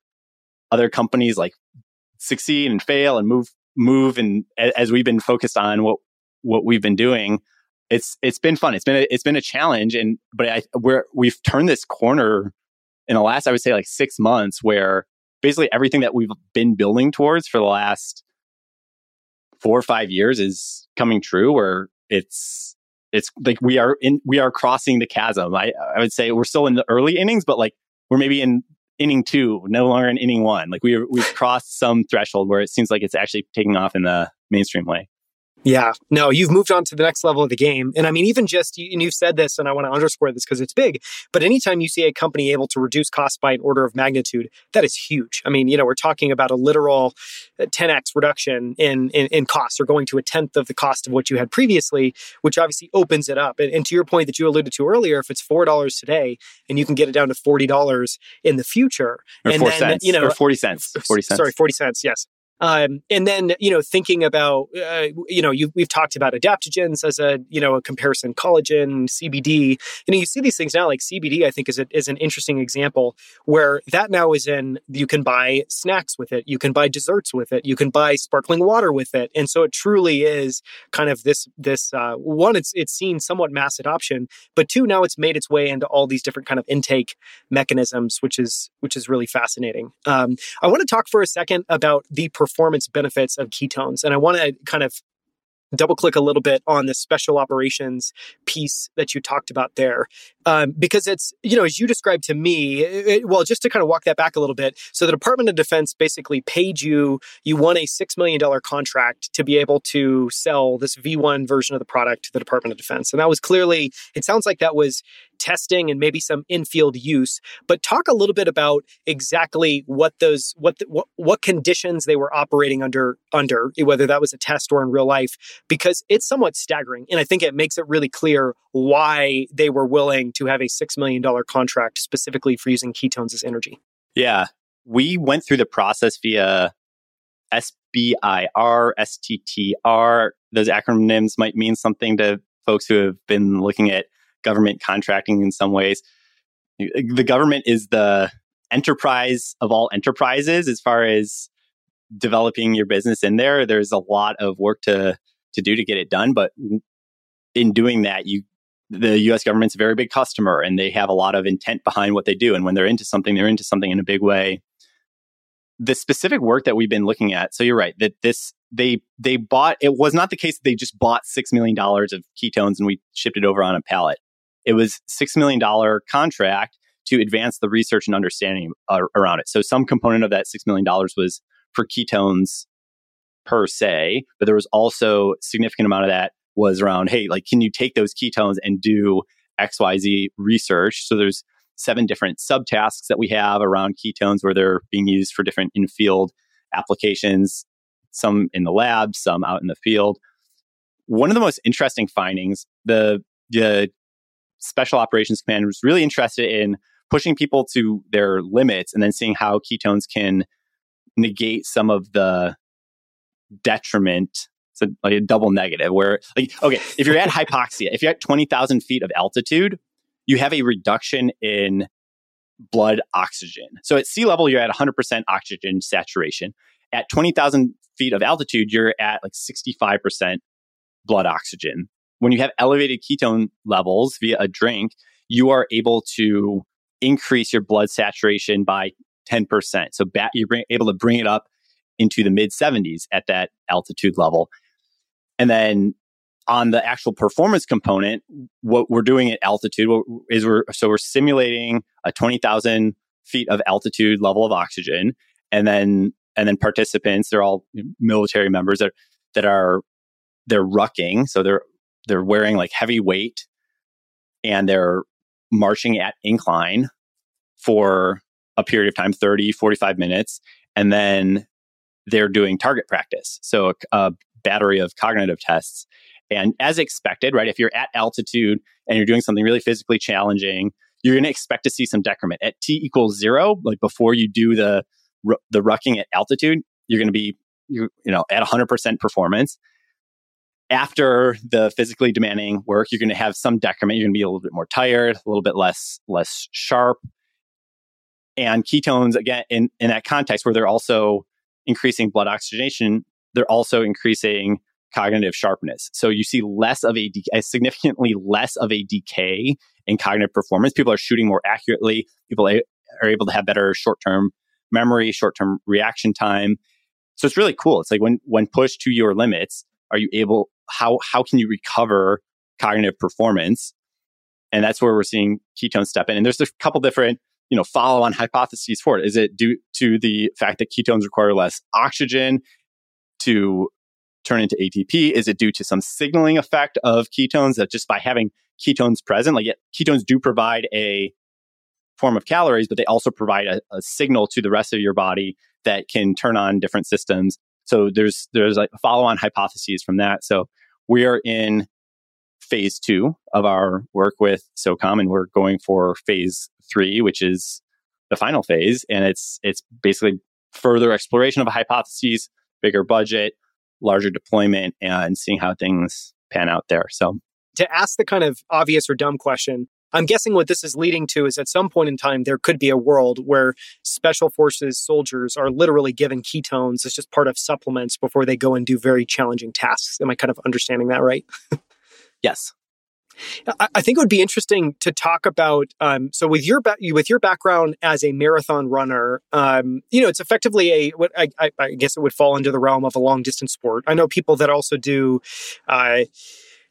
[SPEAKER 2] other companies like succeed and fail and move move and as we've been focused on what what we've been doing it's it's been fun it's been a, it's been a challenge and but I we're we've turned this corner in the last I would say like 6 months where basically everything that we've been building towards for the last four or five years is coming true where it's it's like we are in we are crossing the chasm. I I would say we're still in the early innings, but like we're maybe in inning two, no longer in inning one. Like we we've (laughs) crossed some threshold where it seems like it's actually taking off in the mainstream way.
[SPEAKER 1] Yeah, no, you've moved on to the next level of the game. And I mean, even just, and you've said this, and I want to underscore this because it's big, but anytime you see a company able to reduce costs by an order of magnitude, that is huge. I mean, you know, we're talking about a literal 10x uh, reduction in, in, in costs or going to a tenth of the cost of what you had previously, which obviously opens it up. And, and to your point that you alluded to earlier, if it's $4 today and you can get it down to $40 in the future,
[SPEAKER 2] or
[SPEAKER 1] and then,
[SPEAKER 2] cents,
[SPEAKER 1] you know,
[SPEAKER 2] or 40 cents, 40 cents.
[SPEAKER 1] Sorry, 40 cents, yes. Um, and then, you know, thinking about, uh, you know, you, we've talked about adaptogens as a, you know, a comparison, collagen, CBD. You know, you see these things now, like CBD, I think is, a, is an interesting example where that now is in, you can buy snacks with it, you can buy desserts with it, you can buy sparkling water with it. And so it truly is kind of this, this, uh, one, it's, it's seen somewhat mass adoption, but two, now it's made its way into all these different kind of intake mechanisms, which is, which is really fascinating. Um, I want to talk for a second about the performance benefits of ketones. And I want to kind of double click a little bit on the special operations piece that you talked about there um, because it's you know as you described to me it, well just to kind of walk that back a little bit so the department of defense basically paid you you won a $6 million contract to be able to sell this v1 version of the product to the department of defense and that was clearly it sounds like that was testing and maybe some in-field use but talk a little bit about exactly what those what the, what, what conditions they were operating under under whether that was a test or in real life because it's somewhat staggering and i think it makes it really clear why they were willing to have a $6 million contract specifically for using ketones as energy
[SPEAKER 2] yeah we went through the process via SBIR, STTR. Those acronyms might mean something to folks who have been looking at government contracting in some ways. The government is the enterprise of all enterprises as far as developing your business in there. There's a lot of work to to do to get it done, but in doing that, you the US government's a very big customer and they have a lot of intent behind what they do. And when they're into something, they're into something in a big way. The specific work that we've been looking at, so you're right, that this they they bought it was not the case that they just bought six million dollars of ketones and we shipped it over on a pallet. It was $6 million contract to advance the research and understanding uh, around it. So some component of that $6 million was for ketones per se, but there was also significant amount of that was around, hey, like, can you take those ketones and do XYZ research? So there's seven different subtasks that we have around ketones where they're being used for different in-field applications, some in the lab, some out in the field. One of the most interesting findings, the the Special Operations Command was really interested in pushing people to their limits and then seeing how ketones can negate some of the detriment. It's a, like a double negative where, like, okay, if you're at (laughs) hypoxia, if you're at 20,000 feet of altitude, you have a reduction in blood oxygen. So at sea level, you're at 100% oxygen saturation. At 20,000 feet of altitude, you're at like 65% blood oxygen when you have elevated ketone levels via a drink, you are able to increase your blood saturation by 10%. So bat, you're able to bring it up into the mid 70s at that altitude level. And then on the actual performance component, what we're doing at altitude is we're so we're simulating a 20,000 feet of altitude level of oxygen, and then and then participants, they're all military members that that are they're rucking, so they're they're wearing like heavy weight and they're marching at incline for a period of time 30 45 minutes and then they're doing target practice. So a, a, battery of cognitive tests. And as expected right if you're at altitude and you're doing something really physically challenging you're going to expect to see some decrement. At t equals zero like before you do the the rucking at altitude you're going to be you, you know at 100% performance after the physically demanding work, you're going to have some decrement. You're going to be a little bit more tired, a little bit less less sharp. And ketones, again, in, in that context where they're also increasing blood oxygenation, they're also increasing cognitive sharpness. So you see less of a, a significantly less of a decay in cognitive performance. People are shooting more accurately. People are able to have better short term memory, short term reaction time. So it's really cool. It's like when when pushed to your limits, are you able how how can you recover cognitive performance? And that's where we're seeing ketones step in. And there's a couple different, you know, follow-on hypotheses for it. Is it due to the fact that ketones require less oxygen to turn into ATP? Is it due to some signaling effect of ketones that just by having ketones present, like ketones do provide a form of calories, but they also provide a, a signal to the rest of your body that can turn on different systems. So there's there's like follow-on hypotheses from that. So we are in phase two of our work with SOCOM, and we're going for phase three, which is the final phase, and it's it's basically further exploration of hypotheses, bigger budget, larger deployment, and seeing how things pan out there. So
[SPEAKER 1] to ask the kind of obvious or dumb question, I'm guessing what this is leading to is at some point in time, there could be a world where special forces soldiers are literally given ketones as just part of supplements before they go and do very challenging tasks. Am I kind of understanding that right? (laughs)
[SPEAKER 2] yes.
[SPEAKER 1] I think it would be interesting to talk about. Um, so, with your ba- with your background as a marathon runner, um, you know, it's effectively a what I, I, I, guess it would fall into the realm of a long distance sport. I know people that also do. Uh,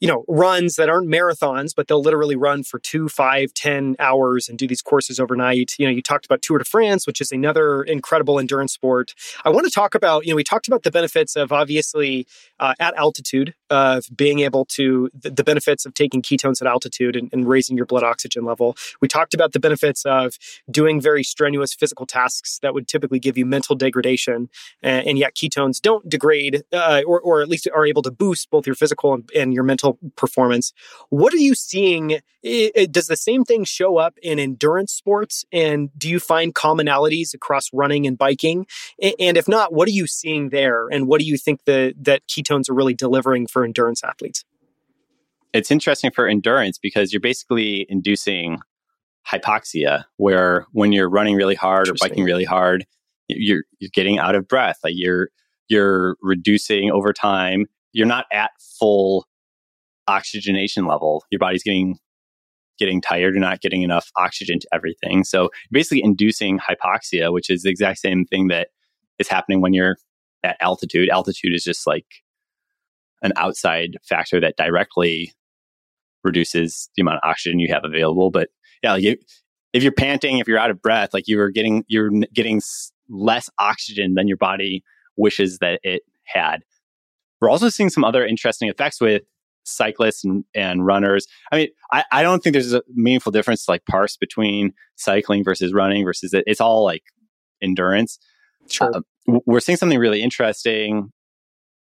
[SPEAKER 1] you know, runs that aren't marathons, but they'll literally run for two, five, ten hours and do these courses overnight. You know, you talked about Tour de France, which is another incredible endurance sport. I want to talk about, you know, we talked about the benefits of obviously uh, at altitude of being able to, the, the benefits of taking ketones at altitude and, and, raising your blood oxygen level. We talked about the benefits of doing very strenuous physical tasks that would typically give you mental degradation. And, and yet ketones don't degrade, uh, or, or at least are able to boost both your physical and, and your mental performance. What are you seeing? It, it, does the same thing show up in endurance sports? And do you find commonalities across running and biking? And if not, what are you seeing there? And what do you think the, that ketones are really delivering for endurance athletes?
[SPEAKER 2] It's interesting for endurance because you're basically inducing hypoxia, where when you're running really hard or biking really hard, you're you're getting out of breath. Like you're you're reducing over time. You're not at full oxygenation level. Your body's getting getting tired. You're not getting enough oxygen to everything. So basically inducing hypoxia, which is the exact same thing that is happening when you're at altitude. Altitude is just like an outside factor that directly reduces the amount of oxygen you have available. But yeah, like if you're panting, if you're out of breath, like you're getting you're getting less oxygen than your body wishes that it had. We're also seeing some other interesting effects with cyclists and, and runners. I mean, I, I don't think there's a meaningful difference like parse between cycling versus running versus it. It's all like endurance.
[SPEAKER 1] Sure. Uh,
[SPEAKER 2] we're seeing something really interesting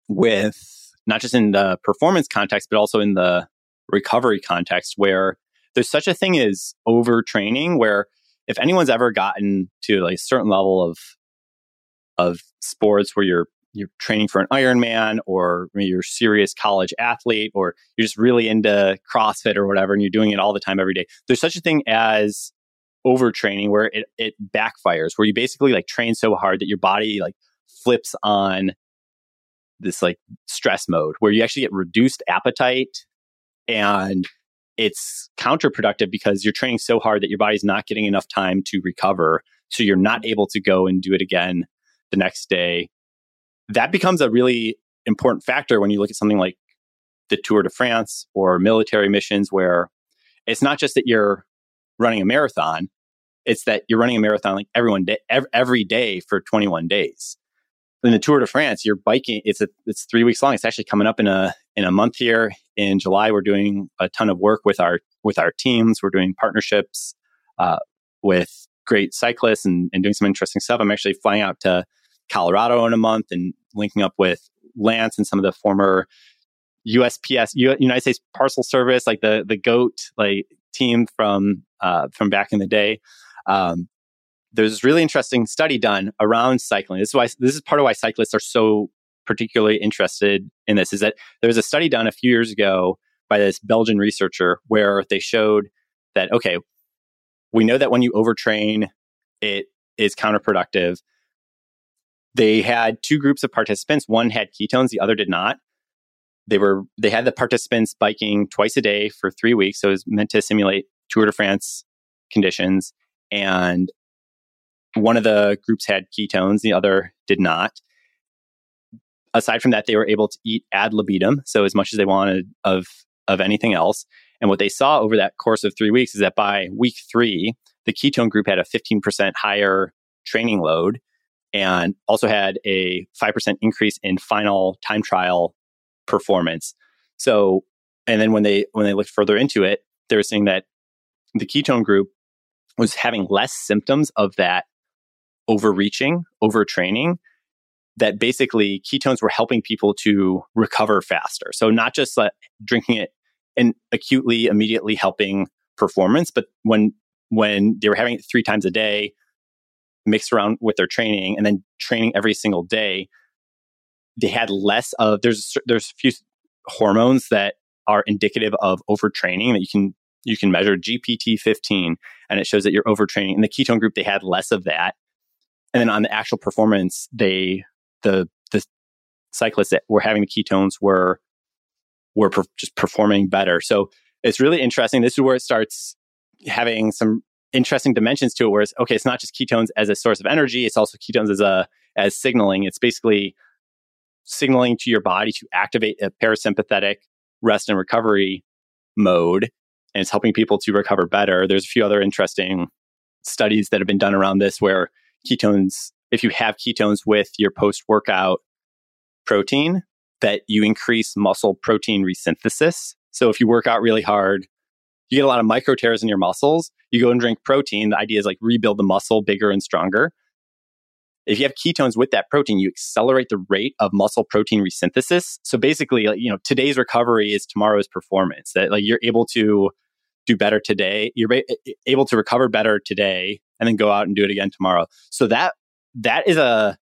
[SPEAKER 2] with not just in the performance context, but also in the recovery context where there's such a thing as overtraining where if anyone's ever gotten to like a certain level of of sports where you're you're training for an Ironman or you're a serious college athlete or you're just really into CrossFit or whatever and you're doing it all the time every day. There's such a thing as overtraining where it, it backfires, where you basically like train so hard that your body like flips on this like stress mode where you actually get reduced appetite and it's counterproductive because you're training so hard that your body's not getting enough time to recover. So you're not able to go and do it again the next day that becomes a really important factor when you look at something like the Tour de France or military missions, where it's not just that you're running a marathon, it's that you're running a marathon like everyone day, every day for 21 days. In the Tour de France, you're biking. It's a, it's three weeks long. It's actually coming up in a in a month here in July. We're doing a ton of work with our with our teams. We're doing partnerships uh, with great cyclists and, and doing some interesting stuff. I'm actually flying out to Colorado in a month and linking up with Lance and some of the former USPS United States Parcel Service, like the the GOAT like team from uh, from back in the day. Um, there's this really interesting study done around cycling. This is why this is part of why cyclists are so particularly interested in this. Is that there was a study done a few years ago by this Belgian researcher where they showed that okay, we know that when you overtrain, it is counterproductive they had two groups of participants. One had ketones, the other did not. They were they had the participants biking twice a day for three weeks. So it was meant to simulate Tour de France conditions. And one of the groups had ketones, the other did not. aside from that, they were able to eat ad libitum, so as much as they wanted of of anything else. And what they saw over that course of three weeks is that by week three, the ketone group had a 15% higher training load and also had a 5% increase in final time trial performance. So, and then when they when they looked further into it, they were saying that the ketone group was having less symptoms of that overreaching, overtraining, that basically ketones were helping people to recover faster. So not just like drinking it and acutely immediately helping performance, but when when they were having it three times a day, mixed around with their training, and then training every single day, they had less of there's there's a few hormones that are indicative of overtraining that you can you can measure GDF 15 and it shows that you're overtraining. In the ketone group, they had less of that. And then on the actual performance, they the the cyclists that were having the ketones were were per- just performing better. So it's really interesting. This is where it starts having some interesting dimensions to it. Where it's okay, it's not just ketones as a source of energy; it's also ketones as a as signaling. It's basically signaling to your body to activate a parasympathetic rest and recovery mode, and it's helping people to recover better. There's a few other interesting studies that have been done around this where ketones if you have ketones with your post workout protein, that you increase muscle protein resynthesis. So if you work out really hard, you get a lot of micro tears in your muscles. You go and drink protein. The idea is like rebuild the muscle bigger and stronger. If you have ketones with that protein, you accelerate the rate of muscle protein resynthesis. So basically, like, you know, today's recovery is tomorrow's performance. That like you're able to do better today. You're able to recover better today and then go out and do it again tomorrow. So that that is a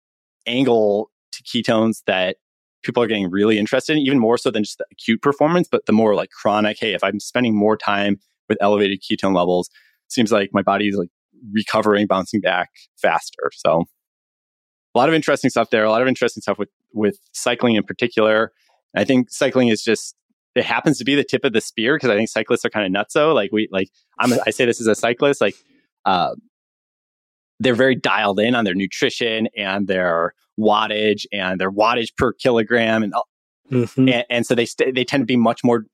[SPEAKER 2] angle to ketones that people are getting really interested in, even more so than just the acute performance, but the more like chronic. Hey, if I'm spending more time with elevated ketone levels, seems like my body is like recovering, bouncing back faster. So a lot of interesting stuff there. A lot of interesting stuff with with cycling in particular. I think cycling is just it happens to be the tip of the spear because I think cyclists are kind of nutso. Like we like I'm a, I say this as a cyclist. Like uh, they're very dialed in on their nutrition and their wattage and their wattage per kilogram and mm-hmm. and, and, so they st- they tend to be much more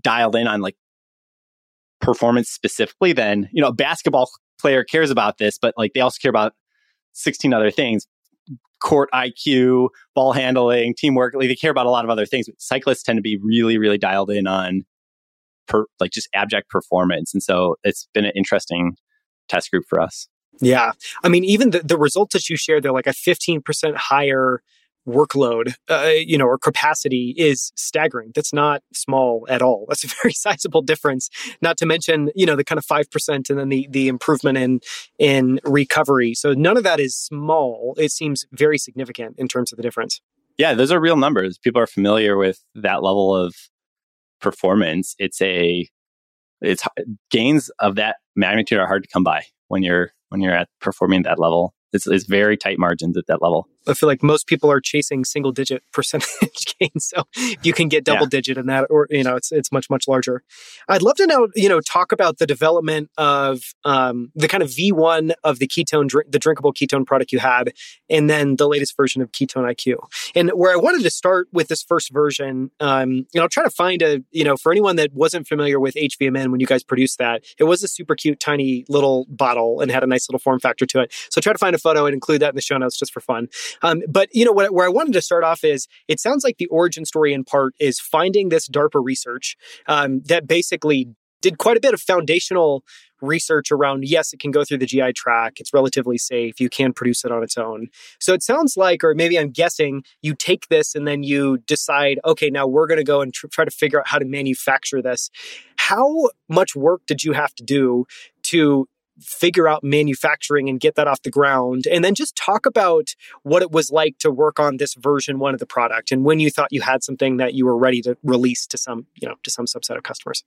[SPEAKER 2] dialed in on like performance specifically than you know a basketball player cares about this but like they also care about 16 other things court IQ, ball handling, teamwork. Like they care about a lot of other things. But cyclists tend to be really, really dialed in on per, like just abject performance. And so it's been an interesting test group for us.
[SPEAKER 1] Yeah. I mean, even the, the results that you shared, they're like a 15% higher workload, uh, you know, or capacity is staggering. That's not small at all. (laughs) That's a very sizable difference. Not to mention, you know, the kind of 5% and then the, the improvement in, in recovery. So none of that is small. It seems very significant in terms of the difference.
[SPEAKER 2] Yeah, those are real numbers. People are familiar with that level of performance. It's a, it's gains of that magnitude are hard to come by when you're when you're at performing that level. It's, it's very tight margins at that level.
[SPEAKER 1] I feel like most people are chasing single digit (laughs) percentage gains. So if you can get double yeah. digit in that, or you know, it's it's much much larger. I'd love to know, you know, talk about the development of um, the kind of V one of the ketone, drink, the drinkable ketone product you had, and then the latest version of Ketone IQ. And where I wanted to start with this first version, um, you know, I'll try to find a, you know, for anyone that wasn't familiar with HVMN when you guys produced that, it was a super cute tiny little bottle and had a nice little form factor to it. So try to find a photo and include that in the show notes just for fun. Um, but you know what, where I wanted to start off is it sounds like the origin story in part is finding this DARPA research um, that basically did quite a bit of foundational research around yes it can go through the gi tract it's relatively safe you can produce it on its own. So it sounds like or maybe i'm guessing you take this and then you decide okay now we're going to go and tr- try to figure out how to manufacture this. How much work did you have to do to figure out manufacturing and get that off the ground and then just talk about what it was like to work on this version one of the product and when you thought you had something that you were ready to release to some you know to some subset of customers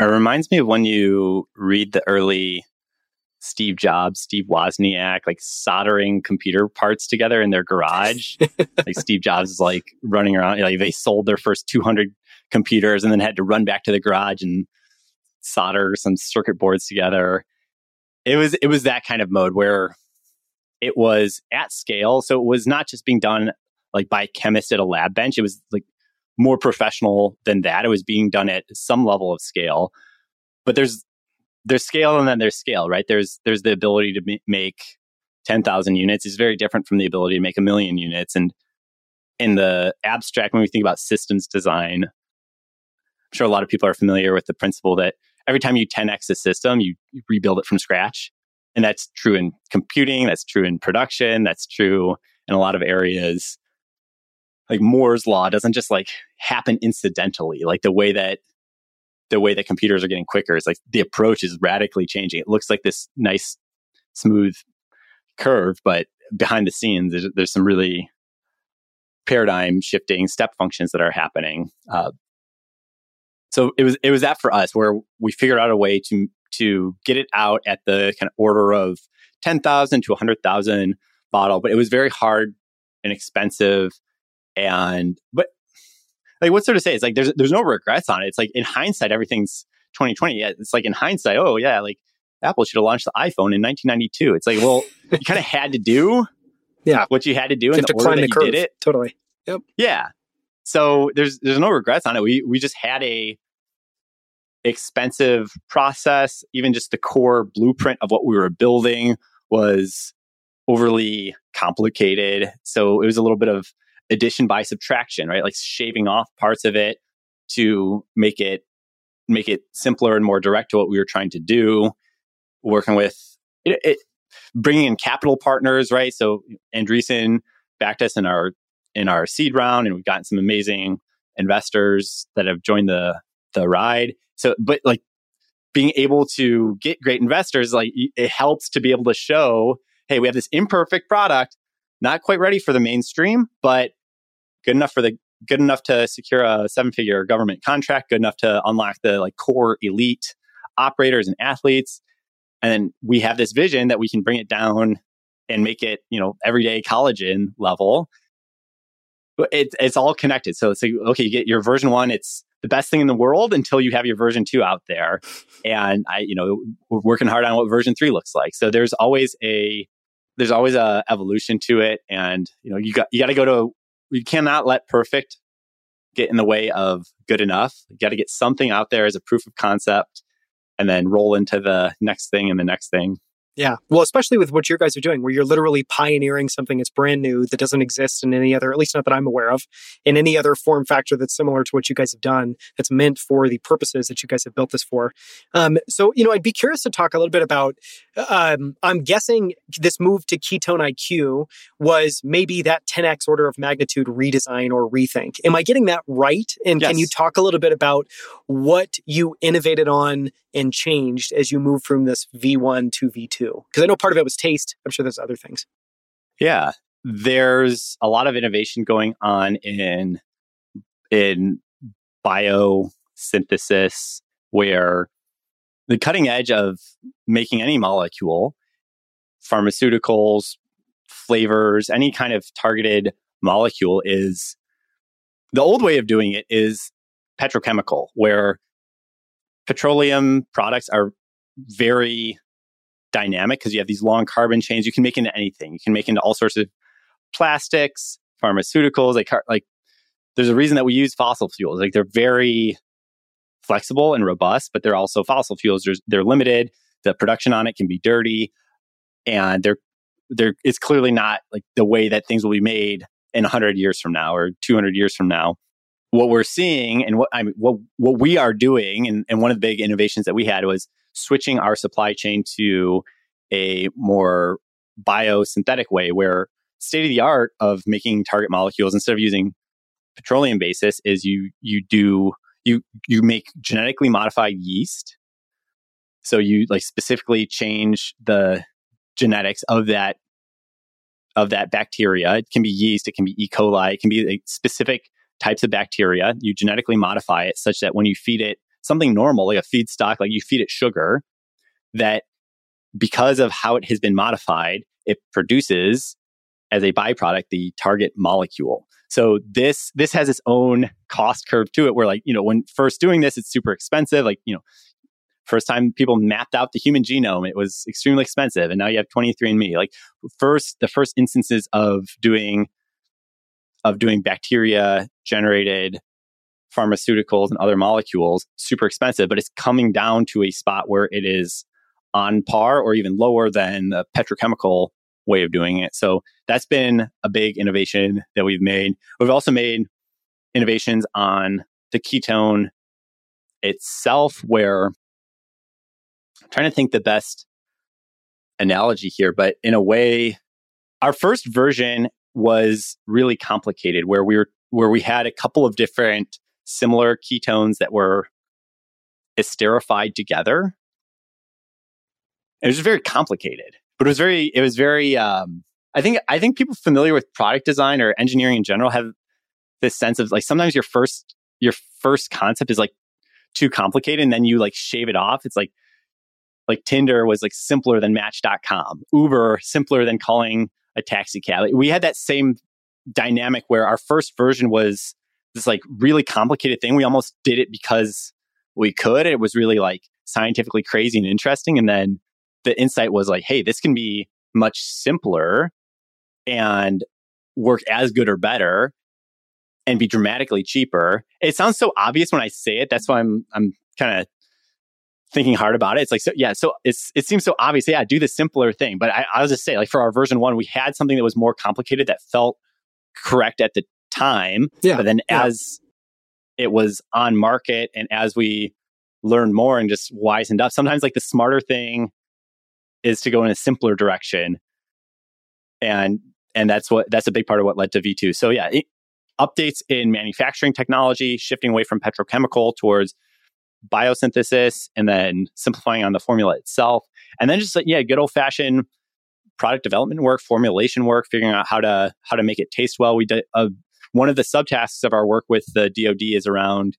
[SPEAKER 2] it reminds me of when you read the early Steve Jobs, Steve Wozniak, like soldering computer parts together in their garage. (laughs) like Steve Jobs is like running around, like they sold their first 200 computers and then had to run back to the garage and solder some circuit boards together. It was it was that kind of mode where it was at scale. So it was not just being done like by a chemist at a lab bench. It was like more professional than that. It was being done at some level of scale. But there's there's scale and then there's scale, right? There's there's the ability to make 10,000 units is very different from the ability to make a million units and in the abstract when we think about systems design I'm sure a lot of people are familiar with the principle that every time you 10x a system you, you rebuild it from scratch and that's true in computing that's true in production that's true in a lot of areas like Moore's law doesn't just like happen incidentally. Like the way that the way that computers are getting quicker is like the approach is radically changing. It looks like this nice, smooth curve, but behind the scenes, there's, there's some really paradigm shifting step functions that are happening. Uh, so it was it was that for us where we figured out a way to to get it out at the kind of order of ten thousand to hundred thousand bottle, but it was very hard and expensive and but like what's there to say? It's like there's there's no regrets on it. It's like in hindsight, everything's 2020. Yeah, it's like in hindsight, oh yeah, like Apple should have launched the iPhone in 1992. It's like, well, you kind of had to do
[SPEAKER 1] yeah
[SPEAKER 2] what you had to do in the order that you did it.
[SPEAKER 1] Totally. Yep.
[SPEAKER 2] Yeah. So there's there's no regrets on it. We we just had a expensive process. Even just the core blueprint of what we were building was overly complicated. So it was a little bit of addition by subtraction, right? Like shaving off parts of it to make it make it simpler and more direct to what we were trying to do. Working with it, it bringing in capital partners, right? So Andreessen backed us in our in our seed round, and we've gotten some amazing investors that have joined the the ride. So, but like being able to get great investors, like it helps to be able to show, hey, we have this imperfect product, not quite ready for the mainstream, but good enough for the good enough to secure a seven figure government contract, good enough to unlock the like core elite operators and athletes. And then we have this vision that we can bring it down and make it, you know, everyday collagen level. It, it's all connected. So it's like, okay, you get your version one, it's the best thing in the world until you have your version two out there. And I, you know, we're working hard on what version three looks like. So there's always a, there's always a evolution to it. And, you know, you got, you got to go to we cannot let perfect get in the way of good enough. You got to get something out there as a proof of concept and then roll into the next thing and the next thing.
[SPEAKER 1] Yeah. Well, especially with what your guys are doing, where you're literally pioneering something that's brand new that doesn't exist in any other, at least not that I'm aware of, in any other form factor that's similar to what you guys have done, that's meant for the purposes that you guys have built this for. Um, so, you know, I'd be curious to talk a little bit about, um, I'm guessing this move to Ketone IQ was maybe that 10x order of magnitude redesign or rethink. Am I getting that right? And yes. can you talk a little bit about what you innovated on and changed as you moved from this V1 to V2? Because I know part of it was taste. I'm sure there's other things.
[SPEAKER 2] Yeah. There's a lot of innovation going on in in biosynthesis where the cutting edge of making any molecule, pharmaceuticals, flavors, any kind of targeted molecule is the old way of doing it is petrochemical, where petroleum products are very dynamic because you have these long carbon chains. You can make into anything. You can make into all sorts of plastics, pharmaceuticals. Like like there's a reason that we use fossil fuels. Like they're very flexible and robust, but they're also fossil fuels. They're, they're limited. The production on it can be dirty, and they're they're it's clearly not like the way that things will be made in 100 years from now or 200 years from now what we're seeing and what I mean, what what we are doing, and, and one of the big innovations that we had was switching our supply chain to a more biosynthetic way, where state of the art of making target molecules instead of using petroleum basis is you you do you you make genetically modified yeast. So you like specifically change the genetics of that of that bacteria. It can be yeast, it can be E. coli, it can be a specific types of bacteria. You genetically modify it such that when you feed it something normal, like a feedstock, like you feed it sugar, that because of how it has been modified, it produces as a byproduct the target molecule. So this this has its own cost curve to it where like, you know, when first doing this, it's super expensive. Like, you know, first time people mapped out the human genome, it was extremely expensive. And now you have 23andMe. Like first, the first instances of doing of doing bacteria generated pharmaceuticals and other molecules super expensive, but it's coming down to a spot where it is on par or even lower than the petrochemical way of doing it. So that's been a big innovation that we've made. We've also made innovations on the ketone itself, where I'm trying to think the best analogy here, but in a way, our first version was really complicated where we were where we had a couple of different similar ketones that were esterified together. It was very complicated, but it was very, it was very, um, I think, I think people familiar with product design or engineering in general have this sense of like sometimes your first, your first concept is like too complicated and then you like shave it off. It's like, like Tinder was like simpler than match.com, Uber simpler than calling a taxi cab. We had that same dynamic where our first version was this like really complicated thing. We almost did it because we could. It was really like scientifically crazy and interesting. And then the insight was like, hey, this can be much simpler and work as good or better and be dramatically cheaper. It sounds so obvious when I say it. That's why I'm I'm kind of thinking hard about it. It's like so yeah, so it's it seems so obvious. Yeah, do the simpler thing. But I, I'll just say, like for our version one, we had something that was more complicated that felt correct at the time. Yeah. But then yeah. as it was on market and as we learned more and just wisened up, sometimes like the smarter thing is to go in a simpler direction. And and that's what that's a big part of what led to V2. So yeah, it, updates in manufacturing technology, shifting away from petrochemical towards biosynthesis and then simplifying on the formula itself. And then just like, yeah, good old fashioned product development work, formulation work, figuring out how to how to make it taste well. We did a one of the subtasks of our work with the DoD is around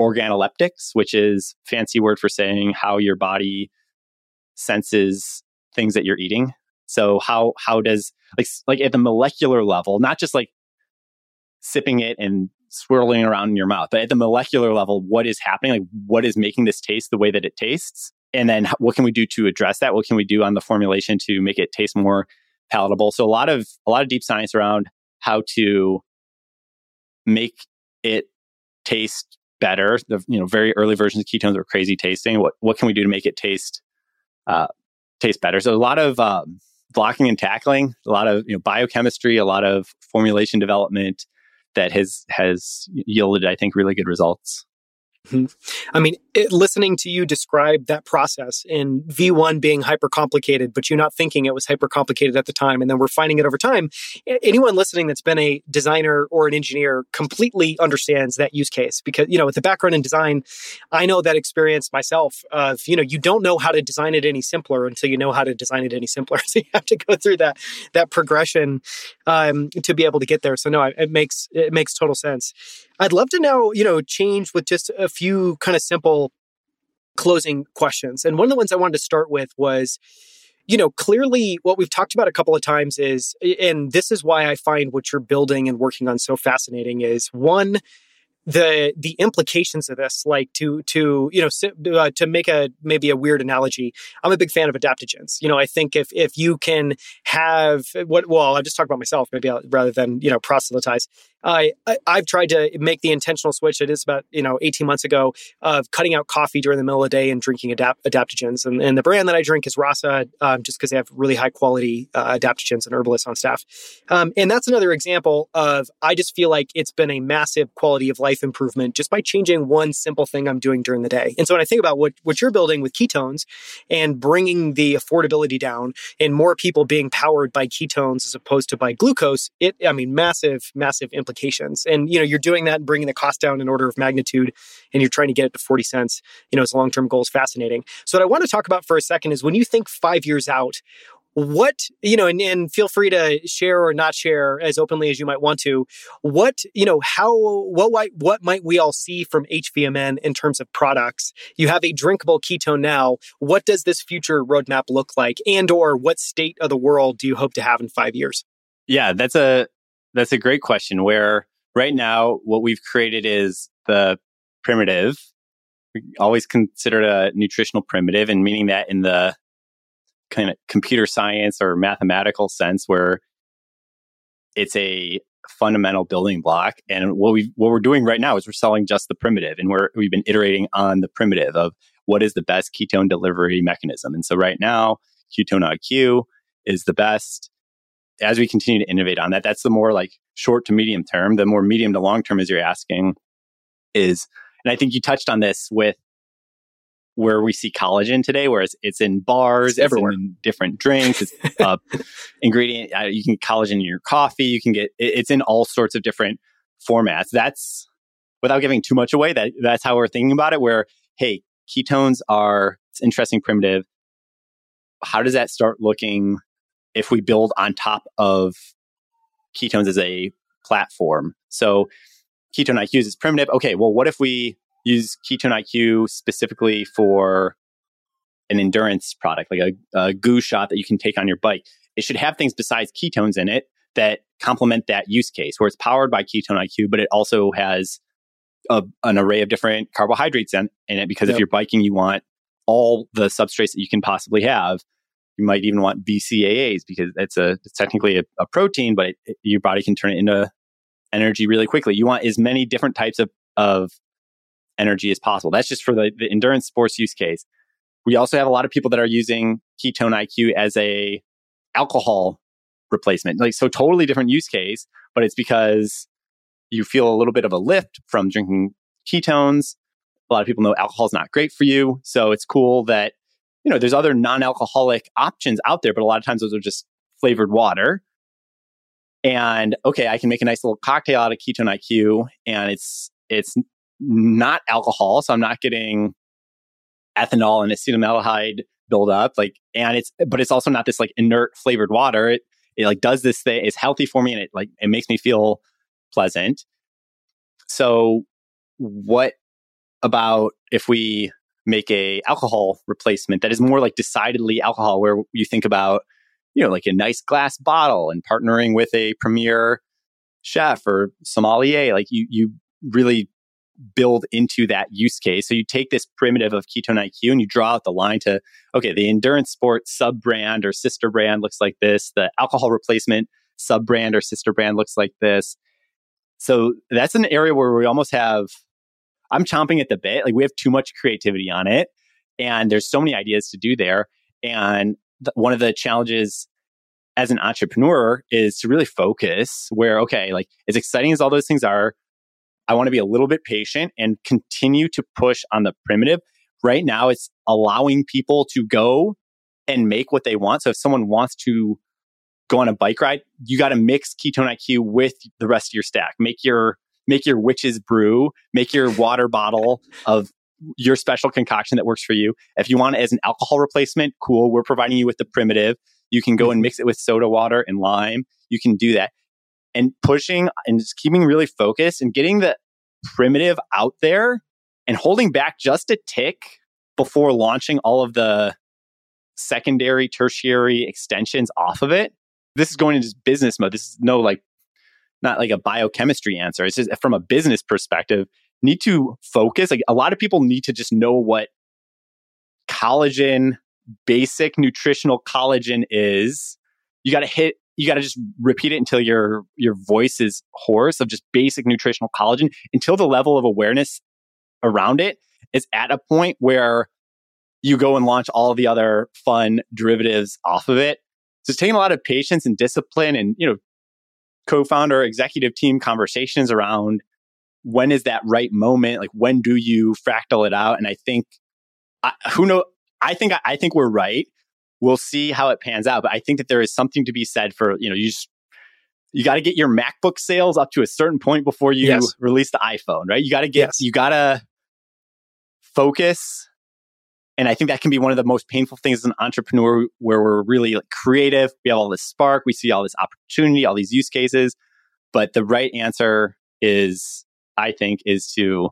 [SPEAKER 2] organoleptics, which is fancy word for saying how your body senses things that you're eating. So how how does like like at the molecular level, not just like sipping it and swirling around in your mouth, but at the molecular level, what is happening? Like what is making this taste the way that it tastes? And then what can we do to address that? What can we do on the formulation to make it taste more palatable? So a lot of a lot of deep science around how to make it taste better. The you know very early versions of ketones were crazy tasting. What what can we do to make it taste uh, taste better? So a lot of um, blocking and tackling, a lot of you know biochemistry, a lot of formulation development that has has yielded, I think, really good results.
[SPEAKER 1] I mean, it, listening to you describe that process in V1 being hyper complicated, but you not thinking it was hyper complicated at the time, and then we're finding it over time. Anyone listening that's been a designer or an engineer completely understands that use case because, you know, with the background in design, I know that experience myself of, you know, you don't know how to design it any simpler until you know how to design it any simpler. (laughs) so you have to go through that, that progression um, to be able to get there. So no, it makes, it makes total sense. I'd love to now, you know, change with just a few kind of simple closing questions. And one of the ones I wanted to start with was, you know, clearly what we've talked about a couple of times is, and this is why I find what you're building and working on so fascinating is one, the the implications of this like to to you know uh, to make a maybe a weird analogy i'm a big fan of adaptogens you know i think if if you can have what well i'll just talk about myself maybe I'll, rather than you know proselytize I, I have tried to make the intentional switch. It is about you know 18 months ago of cutting out coffee during the middle of the day and drinking adapt- adaptogens. And, and the brand that I drink is Rasa, um, just because they have really high quality uh, adaptogens and herbalists on staff. Um, and that's another example of I just feel like it's been a massive quality of life improvement just by changing one simple thing I'm doing during the day. And so when I think about what, what you're building with ketones and bringing the affordability down and more people being powered by ketones as opposed to by glucose, it, I mean, massive, massive implications. And, you know, you're doing that and bringing the cost down in order of magnitude and you're trying to get it to 40 cents, you know, as a long-term goal is fascinating. So what I want to talk about for a second is when you think five years out, what you know and, and feel free to share or not share as openly as you might want to what you know how what might what might we all see from hvmn in terms of products? You have a drinkable ketone now. What does this future roadmap look like? And or what state of the world do you hope to have in five years?
[SPEAKER 2] Yeah that's a that's a great question where right now what we've created is the primitive we always considered a nutritional primitive and meaning that in the kind of computer science or mathematical sense where it's a fundamental building block. And what we what we're doing right now is we're selling just the primitive, and we're we've been iterating on the primitive of what is the best ketone delivery mechanism. And so right now, ketone IQ is the best. As we continue to innovate on that, that's the more like short to medium term. The more medium to long term, as you're asking, is, and I think you touched on this with where we see collagen today, where it's, it's in bars, it's everywhere, in different drinks, it's (laughs) uh, ingredient. Uh, you can collagen in your coffee. You can get it, it's in all sorts of different formats. That's without giving too much away. That that's how we're thinking about it. Where hey, ketones are it's interesting primitive. How does that start looking if we build on top of ketones as a platform? So ketone IQ is primitive. Okay, well, what if we use Ketone IQ specifically for an endurance product, like a, a goo shot that you can take on your bike. It should have things besides ketones in it that complement that use case, where it's powered by Ketone IQ, but it also has a, an array of different carbohydrates in, in it. Because yep. if you're biking, you want all the substrates that you can possibly have. You might even want BCAAs because it's a it's technically a, a protein, but it, it, your body can turn it into energy really quickly. You want as many different types of of energy as possible. That's just for the, the endurance sports use case. We also have a lot of people that are using ketone IQ as a alcohol replacement. Like so totally different use case, but it's because you feel a little bit of a lift from drinking ketones. A lot of people know alcohol is not great for you. So it's cool that, you know, there's other non-alcoholic options out there, but a lot of times those are just flavored water. And okay, I can make a nice little cocktail out of ketone IQ and it's it's not alcohol, so I'm not getting ethanol and acetaldehyde buildup. Like, and it's, but it's also not this like inert flavored water. It, it like does this thing. It's healthy for me, and it like it makes me feel pleasant. So, what about if we make a alcohol replacement that is more like decidedly alcohol, where you think about you know like a nice glass bottle and partnering with a premier chef or sommelier, like you you really build into that use case. So you take this primitive of ketone IQ and you draw out the line to, okay, the endurance sport sub brand or sister brand looks like this. The alcohol replacement sub brand or sister brand looks like this. So that's an area where we almost have, I'm chomping at the bit. Like we have too much creativity on it. And there's so many ideas to do there. And th- one of the challenges as an entrepreneur is to really focus where, okay, like as exciting as all those things are, I want to be a little bit patient and continue to push on the primitive. Right now, it's allowing people to go and make what they want. So if someone wants to go on a bike ride, you got to mix ketone IQ with the rest of your stack. Make your make your witch's brew, make your water bottle of your special concoction that works for you. If you want it as an alcohol replacement, cool. We're providing you with the primitive. You can go and mm-hmm. mix it with soda water and lime. You can do that and pushing and just keeping really focused and getting the primitive out there and holding back just a tick before launching all of the secondary, tertiary extensions off of it. This is going into business mode. This is no like, not like a biochemistry answer. It's just from a business perspective, need to focus. Like a lot of people need to just know what collagen, basic nutritional collagen is. You got to hit you got to just repeat it until your your voice is hoarse of just basic nutritional collagen until the level of awareness around it is at a point where you go and launch all the other fun derivatives off of it. So it's taking a lot of patience and discipline and, you know, co-founder executive team conversations around when is that right moment? Like when do you fractal it out? And I think, I, who know, I think, I think we're right we'll see how it pans out. But I think that there is something to be said for, you know, you just, you got to get your MacBook sales up to a certain point before you yes. release the iPhone, right? You got to get, yes. you got to focus. And I think that can be one of the most painful things as an entrepreneur where we're really like creative. We have all this spark. We see all this opportunity, all these use cases. But the right answer is, I think, is to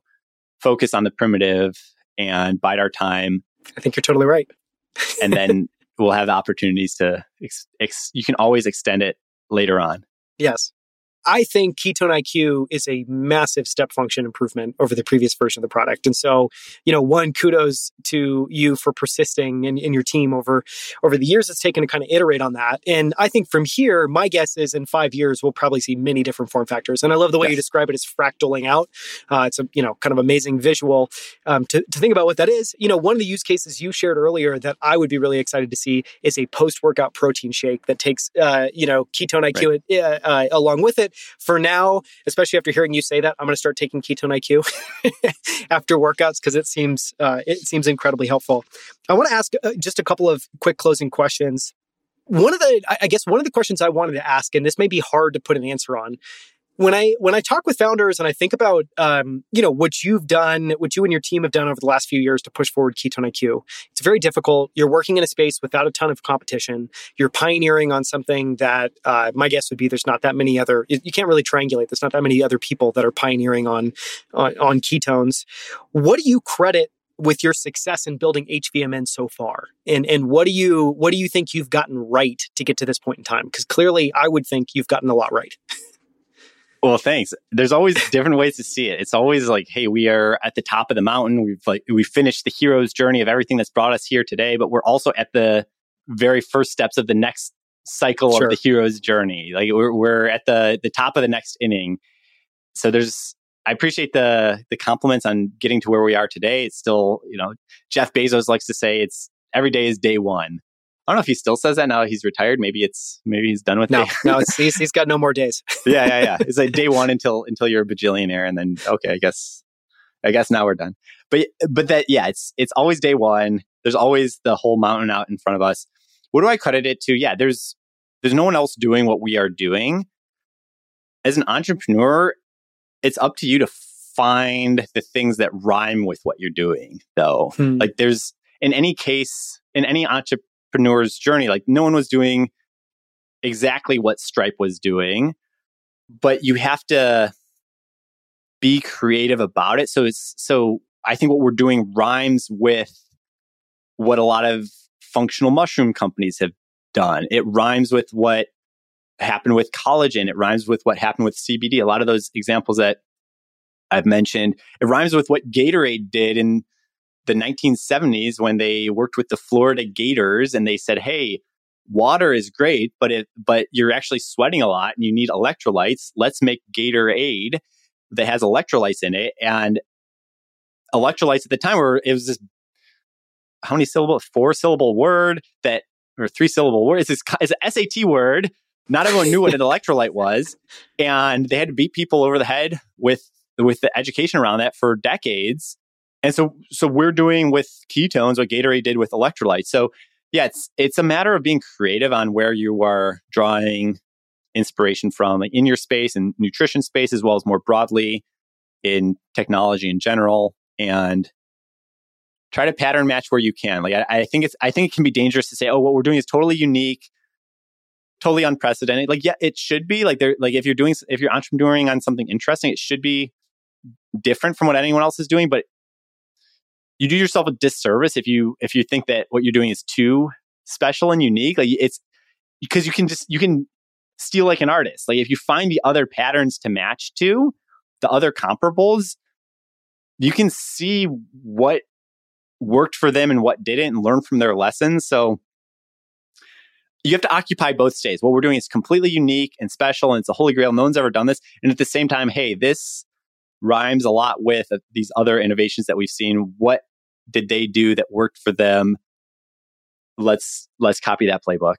[SPEAKER 2] focus on the primitive and bide our time.
[SPEAKER 1] I think you're totally right. (laughs)
[SPEAKER 2] and then we'll have opportunities to ex- ex- you can always extend it later on
[SPEAKER 1] yes I think Ketone IQ is a massive step function improvement over the previous version of the product. And so, you know, one kudos to you for persisting in, in your team over over the years it's taken to kind of iterate on that. And I think from here, my guess is in five years we'll probably see many different form factors. And I love the way yes. you describe it as fractaling out. Uh, it's a you know kind of amazing visual um, to to think about what that is. You know, one of the use cases you shared earlier that I would be really excited to see is a post workout protein shake that takes uh, you know ketone IQ right. uh, uh, along with it. For now, especially after hearing you say that, I'm going to start taking ketone IQ (laughs) after workouts because it seems uh, it seems incredibly helpful. I want to ask uh, just a couple of quick closing questions. One of the, I guess, one of the questions I wanted to ask, and this may be hard to put an answer on, when I when I talk with founders and I think about um, you know what you've done, what you and your team have done over the last few years to push forward Ketone IQ, it's very difficult. You're working in a space without a ton of competition. You're pioneering on something that uh, my guess would be there's not that many other. You can't really triangulate. There's not that many other people that are pioneering on on, on ketones. What do you credit with your success in building HVMN so far? And and what do you what do you think you've gotten right to get to this point in time? Because clearly I would think you've gotten a lot right.
[SPEAKER 2] Well, thanks. There's always different ways to see it. It's always like, hey, we are at the top of the mountain. We've like we finished the hero's journey of everything that's brought us here today, but we're also at the very first steps of the next cycle sure. of the hero's journey. Like we're we're at the the top of the next inning. So there's I appreciate the the compliments on getting to where we are today. It's still, you know, Jeff Bezos likes to say it's every day is day one. I don't know if he still says that now he's retired. Maybe it's maybe he's done with
[SPEAKER 1] no,
[SPEAKER 2] it.
[SPEAKER 1] no, (laughs) he's he's got no more days. (laughs)
[SPEAKER 2] yeah, yeah, yeah. It's like day (laughs) one until until you're a bajillionaire, and then okay, I guess I guess now we're done. But but that yeah, it's it's always day one. There's always the whole mountain out in front of us. What do I credit it to? Yeah, there's there's no one else doing what we are doing. As an entrepreneur, it's up to you to find the things that rhyme with what you're doing. Though, hmm. like there's in any case in any entrepreneur entrepreneur's journey. Like no one was doing exactly what Stripe was doing, but you have to be creative about it. So it's so I think what we're doing rhymes with what a lot of functional mushroom companies have done. It rhymes with what happened with collagen. It rhymes with what happened with CBD. A lot of those examples that I've mentioned, it rhymes with what Gatorade did in the 1970s when they worked with the Florida Gators and they said, "Hey, water is great, but it but you're actually sweating a lot and you need electrolytes. Let's make Gatorade that has electrolytes in it." And electrolytes at the time were it was this how many syllable four syllable word that or three syllable word it's, this, it's an SAT word. Not everyone knew what an (laughs) electrolyte was, and they had to beat people over the head with with the education around that for decades and so, so we're doing with ketones what Gatorade did with electrolytes. So, yeah, it's it's a matter of being creative on where you are drawing inspiration from in your space and nutrition space, as well as more broadly in technology in general, and try to pattern match where you can. Like, I, I think it's I think it can be dangerous to say, oh, what we're doing is totally unique totally unprecedented. Like, yeah, it should be like there, like if you're doing, if you're entrepreneuring on something interesting, it should be different from what anyone else is doing, but you do yourself a disservice if you if you think that what you're doing is too special and unique. Like it's because you can just you can steal like an artist. Like if you find the other patterns to match to the other comparables, you can see what worked for them and what didn't and learn from their lessons. So you have to occupy both states. What we're doing is completely unique and special and it's a holy grail. No one's ever done this. And at the same time, hey, this rhymes a lot with uh, these other innovations that we've seen. What did they do that worked for them? Let's let's copy that playbook.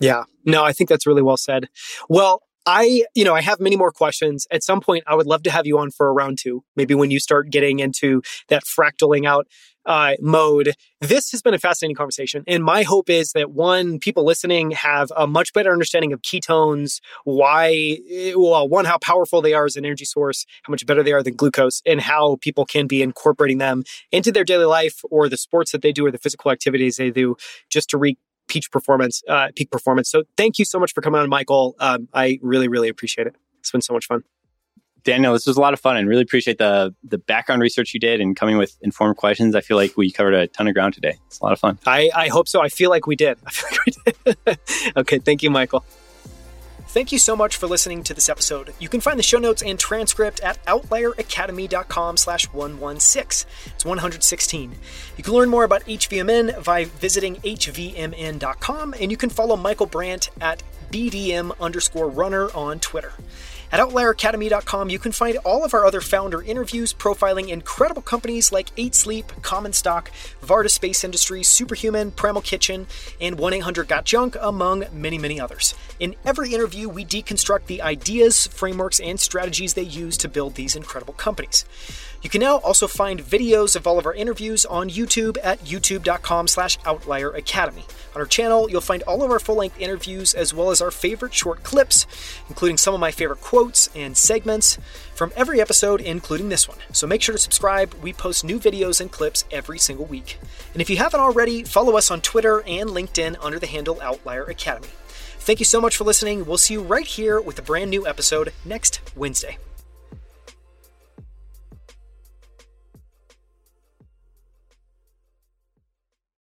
[SPEAKER 1] Yeah. No, I think that's really well said. Well, I, you know, I have many more questions. At some point, I would love to have you on for a round two. Maybe when you start getting into that fractaling out uh, mode. This has been a fascinating conversation. And my hope is that one, people listening have a much better understanding of ketones, why, well, one, how powerful they are as an energy source, how much better they are than glucose, and how people can be incorporating them into their daily life or the sports that they do or the physical activities they do just to reach peak performance, uh, peak performance. So thank you so much for coming on, Michael. Um, I really, really appreciate it. It's been so much fun.
[SPEAKER 2] Daniel, this was a lot of fun and really appreciate the the background research you did and coming with informed questions. I feel like we covered a ton of ground today. It's a lot of fun.
[SPEAKER 1] I, I hope so. I feel like we did. (laughs) I feel like we did. (laughs) okay, thank you, Michael. Thank you so much for listening to this episode. You can find the show notes and transcript at outlieracademy.com slash 116. It's 116. You can learn more about HVMN by visiting hvmn.com, and you can follow Michael Brandt at BDM underscore runner on Twitter. At OutlierAcademy.com, you can find all of our other founder interviews profiling incredible companies like 8 Sleep, Common Stock, Varda Space Industries, Superhuman, Primal Kitchen, and 1 800 Got Junk, among many, many others. In every interview, we deconstruct the ideas, frameworks, and strategies they use to build these incredible companies. You can now also find videos of all of our interviews on YouTube at youtube.com slash outlier academy. On our channel, you'll find all of our full-length interviews as well as our favorite short clips, including some of my favorite quotes and segments from every episode, including this one. So make sure to subscribe. We post new videos and clips every single week. And if you haven't already, follow us on Twitter and LinkedIn under the handle Outlier Academy. Thank you so much for listening. We'll see you right here with a brand new episode next Wednesday.